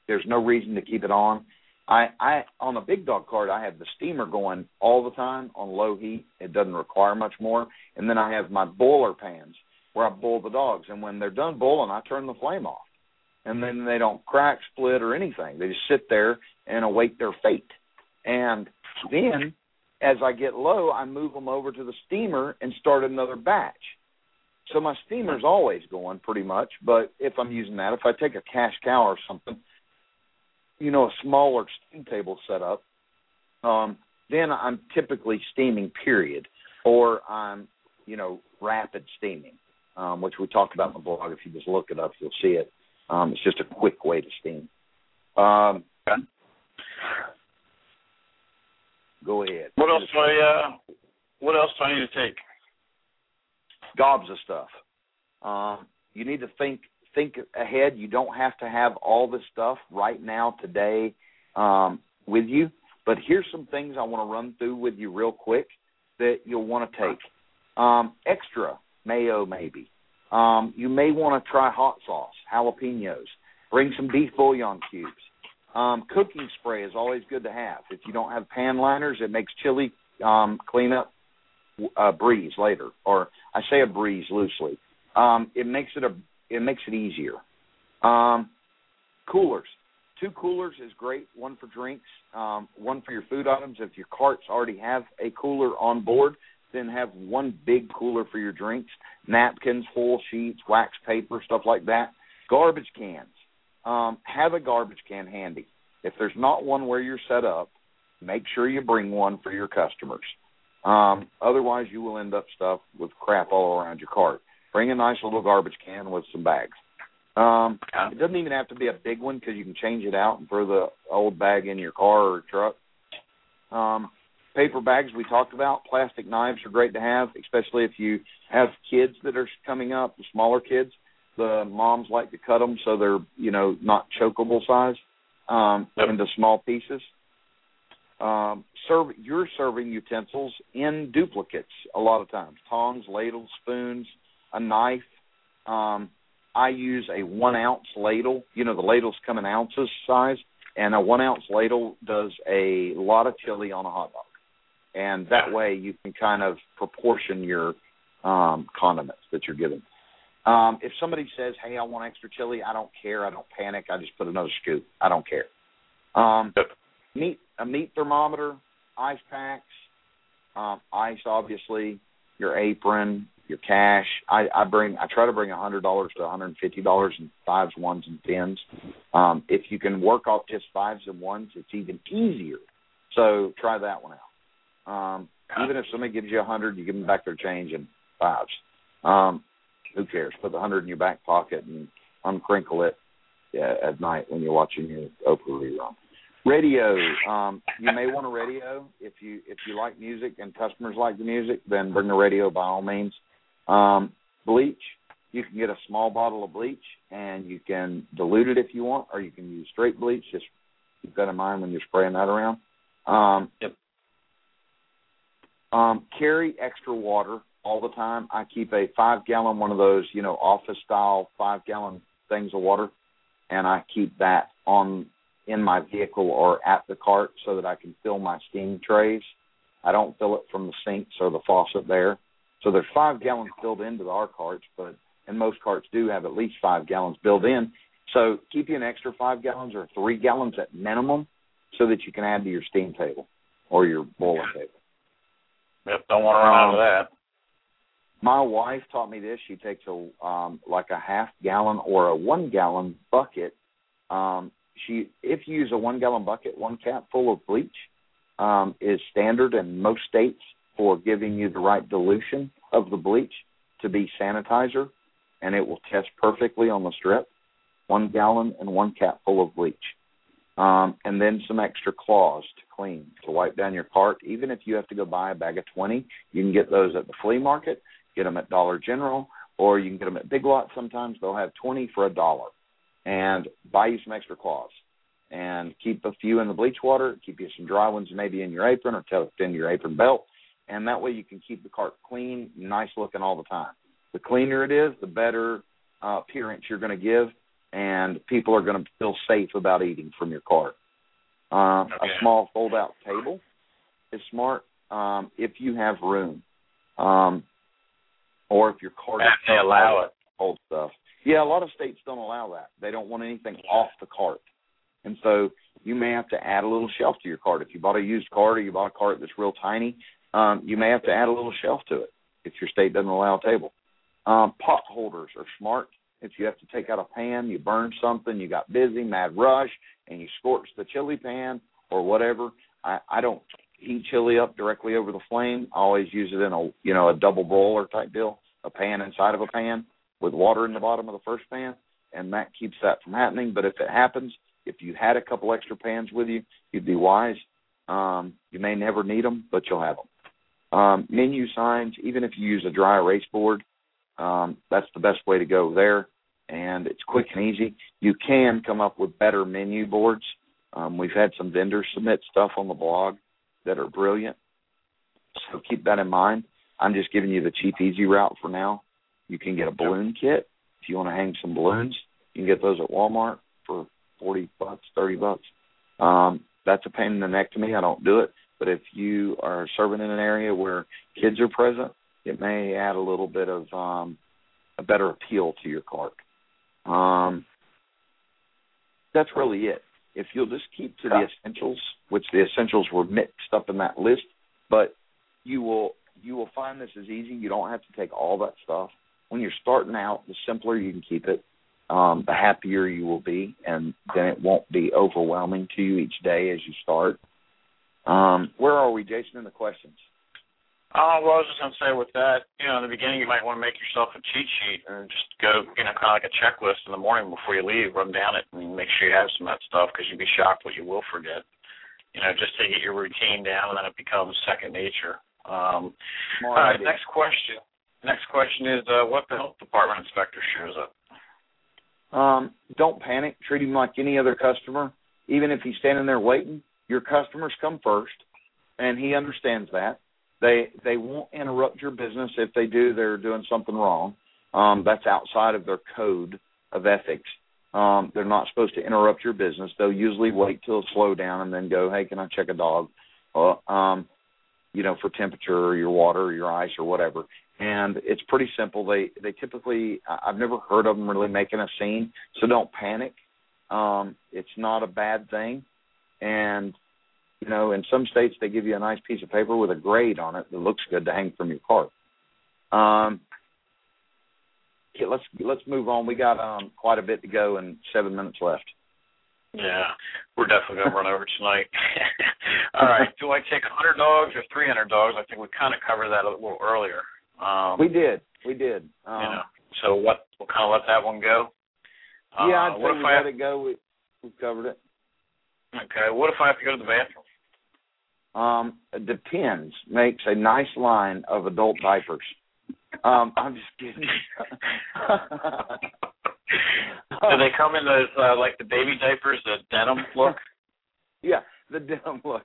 there's no reason to keep it on. I I on a big dog cart I have the steamer going all the time on low heat. It doesn't require much more. And then I have my boiler pans where I boil the dogs and when they're done boiling I turn the flame off. And then they don't crack, split or anything. They just sit there and await their fate. And then as I get low, I move them over to the steamer and start another batch. So my steamer's always going pretty much, but if I'm using that, if I take a cash cow or something, you know, a smaller steam table setup, um, then I'm typically steaming period, or I'm, you know, rapid steaming, um, which we talked about in the blog. If you just look it up, you'll see it. Um, it's just a quick way to steam. Um, go ahead. What else do I? Uh, what else do I need to take? Gobs of stuff. Um, you need to think think ahead. You don't have to have all this stuff right now today um, with you. But here's some things I want to run through with you real quick that you'll want to take. Um, extra mayo, maybe. Um, you may want to try hot sauce, jalapenos. Bring some beef bouillon cubes. Um, cooking spray is always good to have. If you don't have pan liners, it makes chili um, cleanup a breeze later, or I say a breeze loosely. Um, it makes it a it makes it easier. Um, coolers, two coolers is great. One for drinks, um, one for your food items. If your carts already have a cooler on board, then have one big cooler for your drinks, napkins, whole sheets, wax paper, stuff like that. Garbage cans. Um, have a garbage can handy. If there's not one where you're set up, make sure you bring one for your customers. Um, otherwise, you will end up stuff with crap all around your cart. Bring a nice little garbage can with some bags. Um, it doesn't even have to be a big one because you can change it out and throw the old bag in your car or truck. Um, paper bags we talked about. Plastic knives are great to have, especially if you have kids that are coming up, the smaller kids. The moms like to cut them so they're you know not chokeable size um, yep. into small pieces. Um, serve your serving utensils in duplicates a lot of times. Tongs, ladles, spoons, a knife. Um, I use a one ounce ladle. You know the ladles come in ounces size, and a one ounce ladle does a lot of chili on a hot dog, and that way you can kind of proportion your um, condiments that you're giving. Um, if somebody says, "Hey, I want extra chili," I don't care. I don't panic. I just put another scoop. I don't care. Um, meat a meat thermometer, ice packs, um, ice obviously, your apron, your cash. I, I bring I try to bring a hundred dollars to hundred and fifty dollars in fives, ones, and tens. Um, if you can work off just fives and ones, it's even easier. So try that one out. Um, even if somebody gives you a hundred, you give them back their change in fives. Um, who cares? Put the hundred in your back pocket and uncrinkle it yeah, at night when you're watching your Oprah rerun. Radio. Um, you may want a radio if you if you like music and customers like the music. Then bring a radio by all means. Um, bleach. You can get a small bottle of bleach and you can dilute it if you want, or you can use straight bleach. Just keep that in mind when you're spraying that around. Um, yep. Um, carry extra water all the time. I keep a five gallon one of those, you know, office style five gallon things of water, and I keep that on in my vehicle or at the cart so that I can fill my steam trays. I don't fill it from the sinks or the faucet there. So there's five gallons built into our carts, but and most carts do have at least five gallons built in. So keep you an extra five gallons or three gallons at minimum, so that you can add to your steam table or your boiler table. Yep, don't want to run out of that. My wife taught me this. She takes a um like a half gallon or a one gallon bucket. Um she if you use a one gallon bucket, one cap full of bleach um is standard in most states for giving you the right dilution of the bleach to be sanitizer and it will test perfectly on the strip. One gallon and one cap full of bleach. Um, and then some extra cloths to clean, to wipe down your cart. Even if you have to go buy a bag of 20, you can get those at the flea market get them at Dollar General, or you can get them at Big Lots. Sometimes they'll have 20 for a dollar, and buy you some extra claws, and keep a few in the bleach water. Keep you some dry ones maybe in your apron, or tucked into your apron belt, and that way you can keep the cart clean, nice looking all the time. The cleaner it is, the better uh, appearance you're going to give, and people are going to feel safe about eating from your cart. Uh, okay. A small fold-out table is smart um, if you have room. Um, or if your cart they allow it. old stuff. Yeah, a lot of states don't allow that. They don't want anything off the cart. And so you may have to add a little shelf to your cart. If you bought a used cart or you bought a cart that's real tiny, um, you may have to add a little shelf to it if your state doesn't allow a table. Um, pot holders are smart. If you have to take out a pan, you burn something, you got busy, mad rush, and you scorch the chili pan or whatever. I, I don't heat chili up directly over the flame. I always use it in a you know a double boiler type deal, a pan inside of a pan with water in the bottom of the first pan, and that keeps that from happening. But if it happens, if you had a couple extra pans with you, you'd be wise. Um, you may never need them, but you'll have them. Um, menu signs, even if you use a dry erase board, um, that's the best way to go there. And it's quick and easy. You can come up with better menu boards. Um, we've had some vendors submit stuff on the blog that are brilliant. So keep that in mind. I'm just giving you the cheap, easy route for now. You can get a balloon kit if you want to hang some balloons. You can get those at Walmart for forty bucks, thirty bucks. Um, that's a pain in the neck to me. I don't do it. But if you are serving in an area where kids are present, it may add a little bit of um, a better appeal to your cart. Um, that's really it. If you'll just keep to the essentials, which the essentials were mixed up in that list, but you will you will find this is easy. You don't have to take all that stuff. When you're starting out, the simpler you can keep it, um, the happier you will be, and then it won't be overwhelming to you each day as you start. Um, where are we, Jason, in the questions? Oh, well, I was just going to say with that, you know, in the beginning, you might want to make yourself a cheat sheet and just go, you know, kind of like a checklist in the morning before you leave, run down it, and make sure you have some of that stuff because you'd be shocked what you will forget. You know, just to get your routine down, and then it becomes second nature. Um, all right, idea. next question. Next question is, uh, what the health department inspector shows up? Um, don't panic. Treat him like any other customer. Even if he's standing there waiting, your customers come first, and he understands that. They they won't interrupt your business. If they do, they're doing something wrong. Um, that's outside of their code of ethics. Um, they're not supposed to interrupt your business. They'll usually wait till slow down and then go, "Hey, can I check a dog?" Uh, um, you know, for temperature or your water or your ice or whatever. And it's pretty simple. They they typically I've never heard of them really making a scene, so don't panic. Um, it's not a bad thing, and you know, in some states they give you a nice piece of paper with a grade on it that looks good to hang from your cart. Um, okay, let's let's move on. We got um quite a bit to go and seven minutes left. Yeah, we're definitely going to run over tonight. All right, do I take 100 dogs or 300 dogs? I think we kind of covered that a little earlier. Um, we did, we did. Um, you know, so what? We'll kind of let that one go. yeah, Uh, I'd what say if we I let it go. We we've covered it. Okay, what if I have to go to the bathroom? Um, depends. Makes a nice line of adult diapers. Um, I'm just kidding. Do they come in those uh, like the baby diapers, the denim look? yeah, the denim look.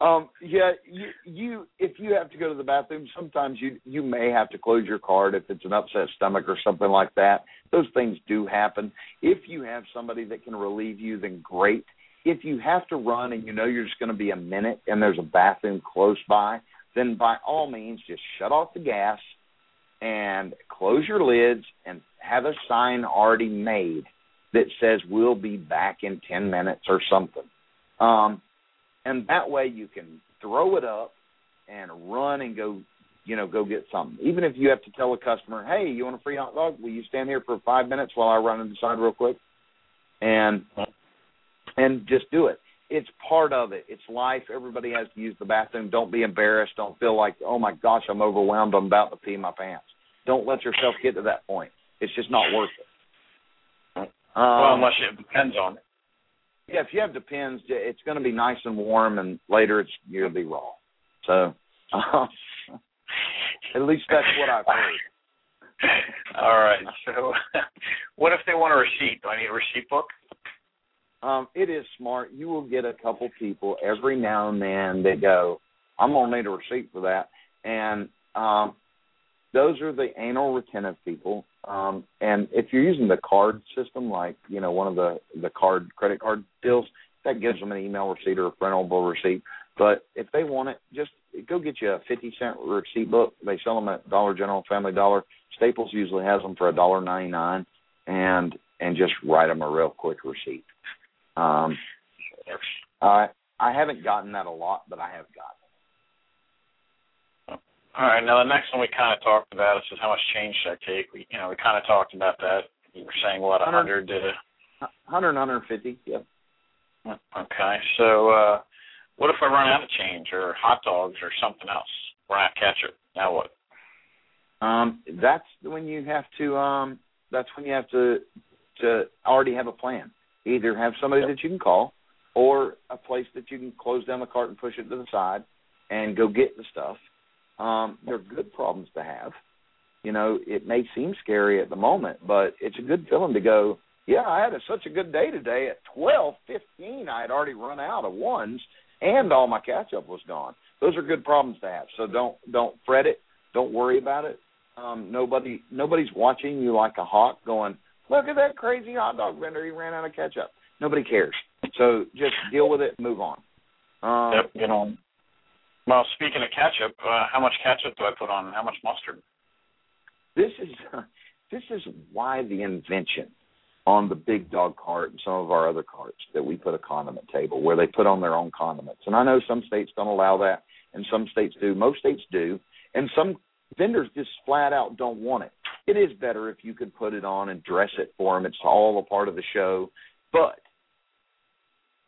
Um, yeah, you you if you have to go to the bathroom, sometimes you you may have to close your card if it's an upset stomach or something like that. Those things do happen. If you have somebody that can relieve you, then great. If you have to run and you know you're just going to be a minute and there's a bathroom close by, then by all means just shut off the gas and close your lids and have a sign already made that says we'll be back in 10 minutes or something. Um, and that way you can throw it up and run and go, you know, go get something. Even if you have to tell a customer, hey, you want a free hot dog? Will you stand here for five minutes while I run inside real quick? And and just do it. It's part of it. It's life. Everybody has to use the bathroom. Don't be embarrassed. Don't feel like, oh my gosh, I'm overwhelmed. I'm about to pee my pants. Don't let yourself get to that point. It's just not worth it. Um, well, unless it depends on it. Yeah, if you have depends, it's going to be nice and warm, and later it's you'll be raw. So, uh, at least that's what I've heard. All right. So, what if they want a receipt? Do I need a receipt book? Um, it is smart. You will get a couple people every now and then that go, "I'm gonna need a receipt for that," and um, those are the anal retentive people. Um, and if you're using the card system, like you know one of the the card credit card deals, that gives them an email receipt or a printable receipt. But if they want it, just go get you a fifty cent receipt book. They sell them at Dollar General, Family Dollar. Staples usually has them for a dollar ninety nine, and and just write them a real quick receipt. Um, I I haven't gotten that a lot, but I have gotten. All right. Now the next one we kind of talked about is how much change should I take? We, you know, we kind of talked about that. You were saying what, a hundred to hundred, hundred fifty. Yep. Okay. So, uh, what if I run out of change or hot dogs or something else? Run out of ketchup. Now what? Um, that's when you have to. Um, that's when you have to to already have a plan. Either have somebody that you can call, or a place that you can close down the cart and push it to the side, and go get the stuff um, they're good problems to have. You know, it may seem scary at the moment, but it's a good feeling to go. Yeah, I had a, such a good day today. At twelve fifteen, I had already run out of ones, and all my ketchup was gone. Those are good problems to have. So don't don't fret it. Don't worry about it. Um, nobody nobody's watching you like a hawk, going, "Look at that crazy hot dog vendor. He ran out of ketchup." Nobody cares. So just deal with it and move on. Um, yep, get on. Well, speaking of ketchup, uh, how much ketchup do I put on? How much mustard? This is uh, this is why the invention on the big dog cart and some of our other carts that we put a condiment table where they put on their own condiments. And I know some states don't allow that, and some states do. Most states do, and some vendors just flat out don't want it. It is better if you could put it on and dress it for them. It's all a part of the show. But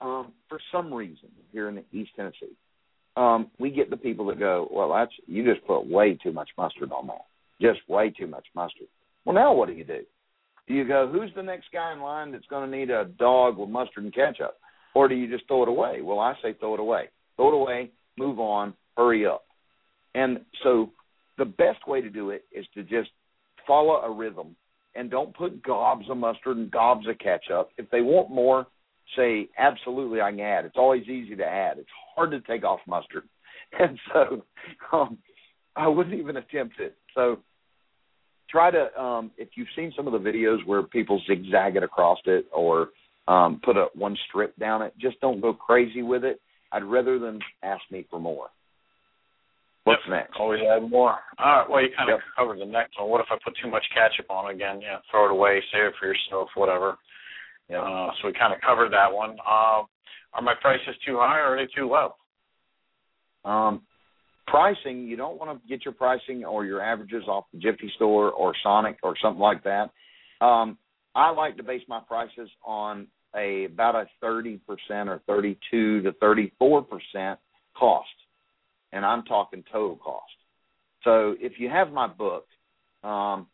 um, for some reason here in East Tennessee, um, we get the people that go, well, that's you just put way too much mustard on that, just way too much mustard. Well, now what do you do? Do you go, who's the next guy in line that's going to need a dog with mustard and ketchup, or do you just throw it away? Well, I say throw it away. Throw it away, move on, hurry up. And so the best way to do it is to just follow a rhythm and don't put gobs of mustard and gobs of ketchup. If they want more, say absolutely I can add. It's always easy to add. It's hard to take off mustard, and so um, I wouldn't even attempt it. So try to um, if you've seen some of the videos where people zigzag it across it or um, put a one strip down it, just don't go crazy with it. I'd rather them ask me for more. What's yep. next? Always add more. All right. Well, you kind of yep. covered the next one. What if I put too much ketchup on again? Yeah, throw it away, save it for yourself, whatever. Yeah. Uh, so we kind of covered that one. Uh, are my prices too high or are they too low? Um, pricing, you don't want to get your pricing or your averages off the Jiffy Store or Sonic or something like that. Um, I like to base my prices on a about a thirty percent or thirty-two to thirty-four percent cost, and I'm talking total cost. So if you have my book, um,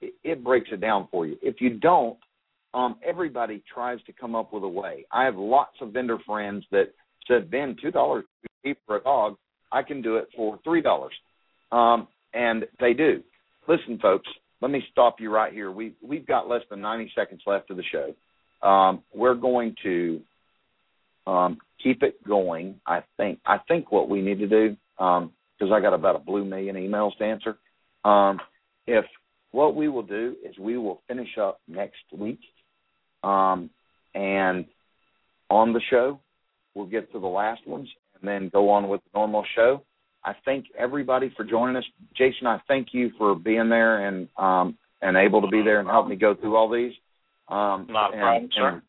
it, it breaks it down for you. If you don't, um, everybody tries to come up with a way. I have lots of vendor friends that said, Ben, two dollars for a dog. I can do it for three dollars, um, and they do. Listen, folks, let me stop you right here. We we've got less than ninety seconds left of the show. Um, we're going to um, keep it going. I think. I think what we need to do because um, I got about a blue million emails to answer. Um, if what we will do is we will finish up next week um, and on the show, we'll get to the last ones and then go on with the normal show. I thank everybody for joining us. Jason, I thank you for being there and um, and able to be there and help me go through all these. Um, Not a and, problem, sir.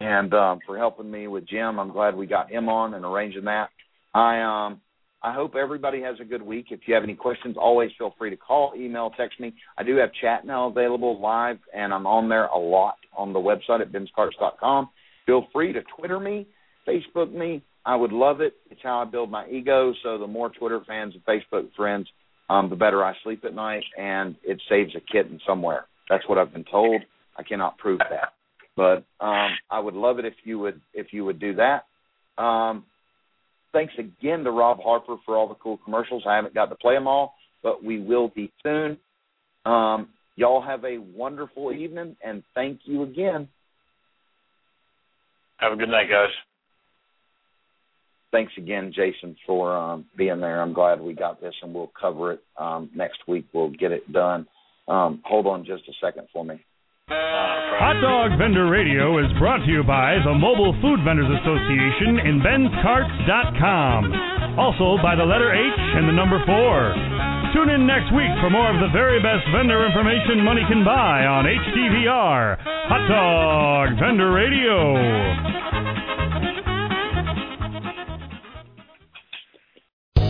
And, and um, for helping me with Jim, I'm glad we got him on and arranging that. I um, I hope everybody has a good week. If you have any questions, always feel free to call, email, text me. I do have chat now available live, and I'm on there a lot on the website at benscarts.com. Feel free to Twitter me, Facebook me. I would love it. It's how I build my ego. So the more Twitter fans and Facebook friends, um, the better I sleep at night, and it saves a kitten somewhere. That's what I've been told. I cannot prove that, but um, I would love it if you would if you would do that. Um, thanks again to Rob Harper for all the cool commercials. I haven't got to play them all, but we will be soon. Um, y'all have a wonderful evening, and thank you again. Have a good night, guys. Thanks again, Jason, for um, being there. I'm glad we got this, and we'll cover it um, next week. We'll get it done. Um, hold on just a second for me. Hot Dog Vendor Radio is brought to you by the Mobile Food Vendors Association in benscarts.com. Also by the letter H and the number 4. Tune in next week for more of the very best vendor information money can buy on HDVR. Hot Dog Vendor Radio.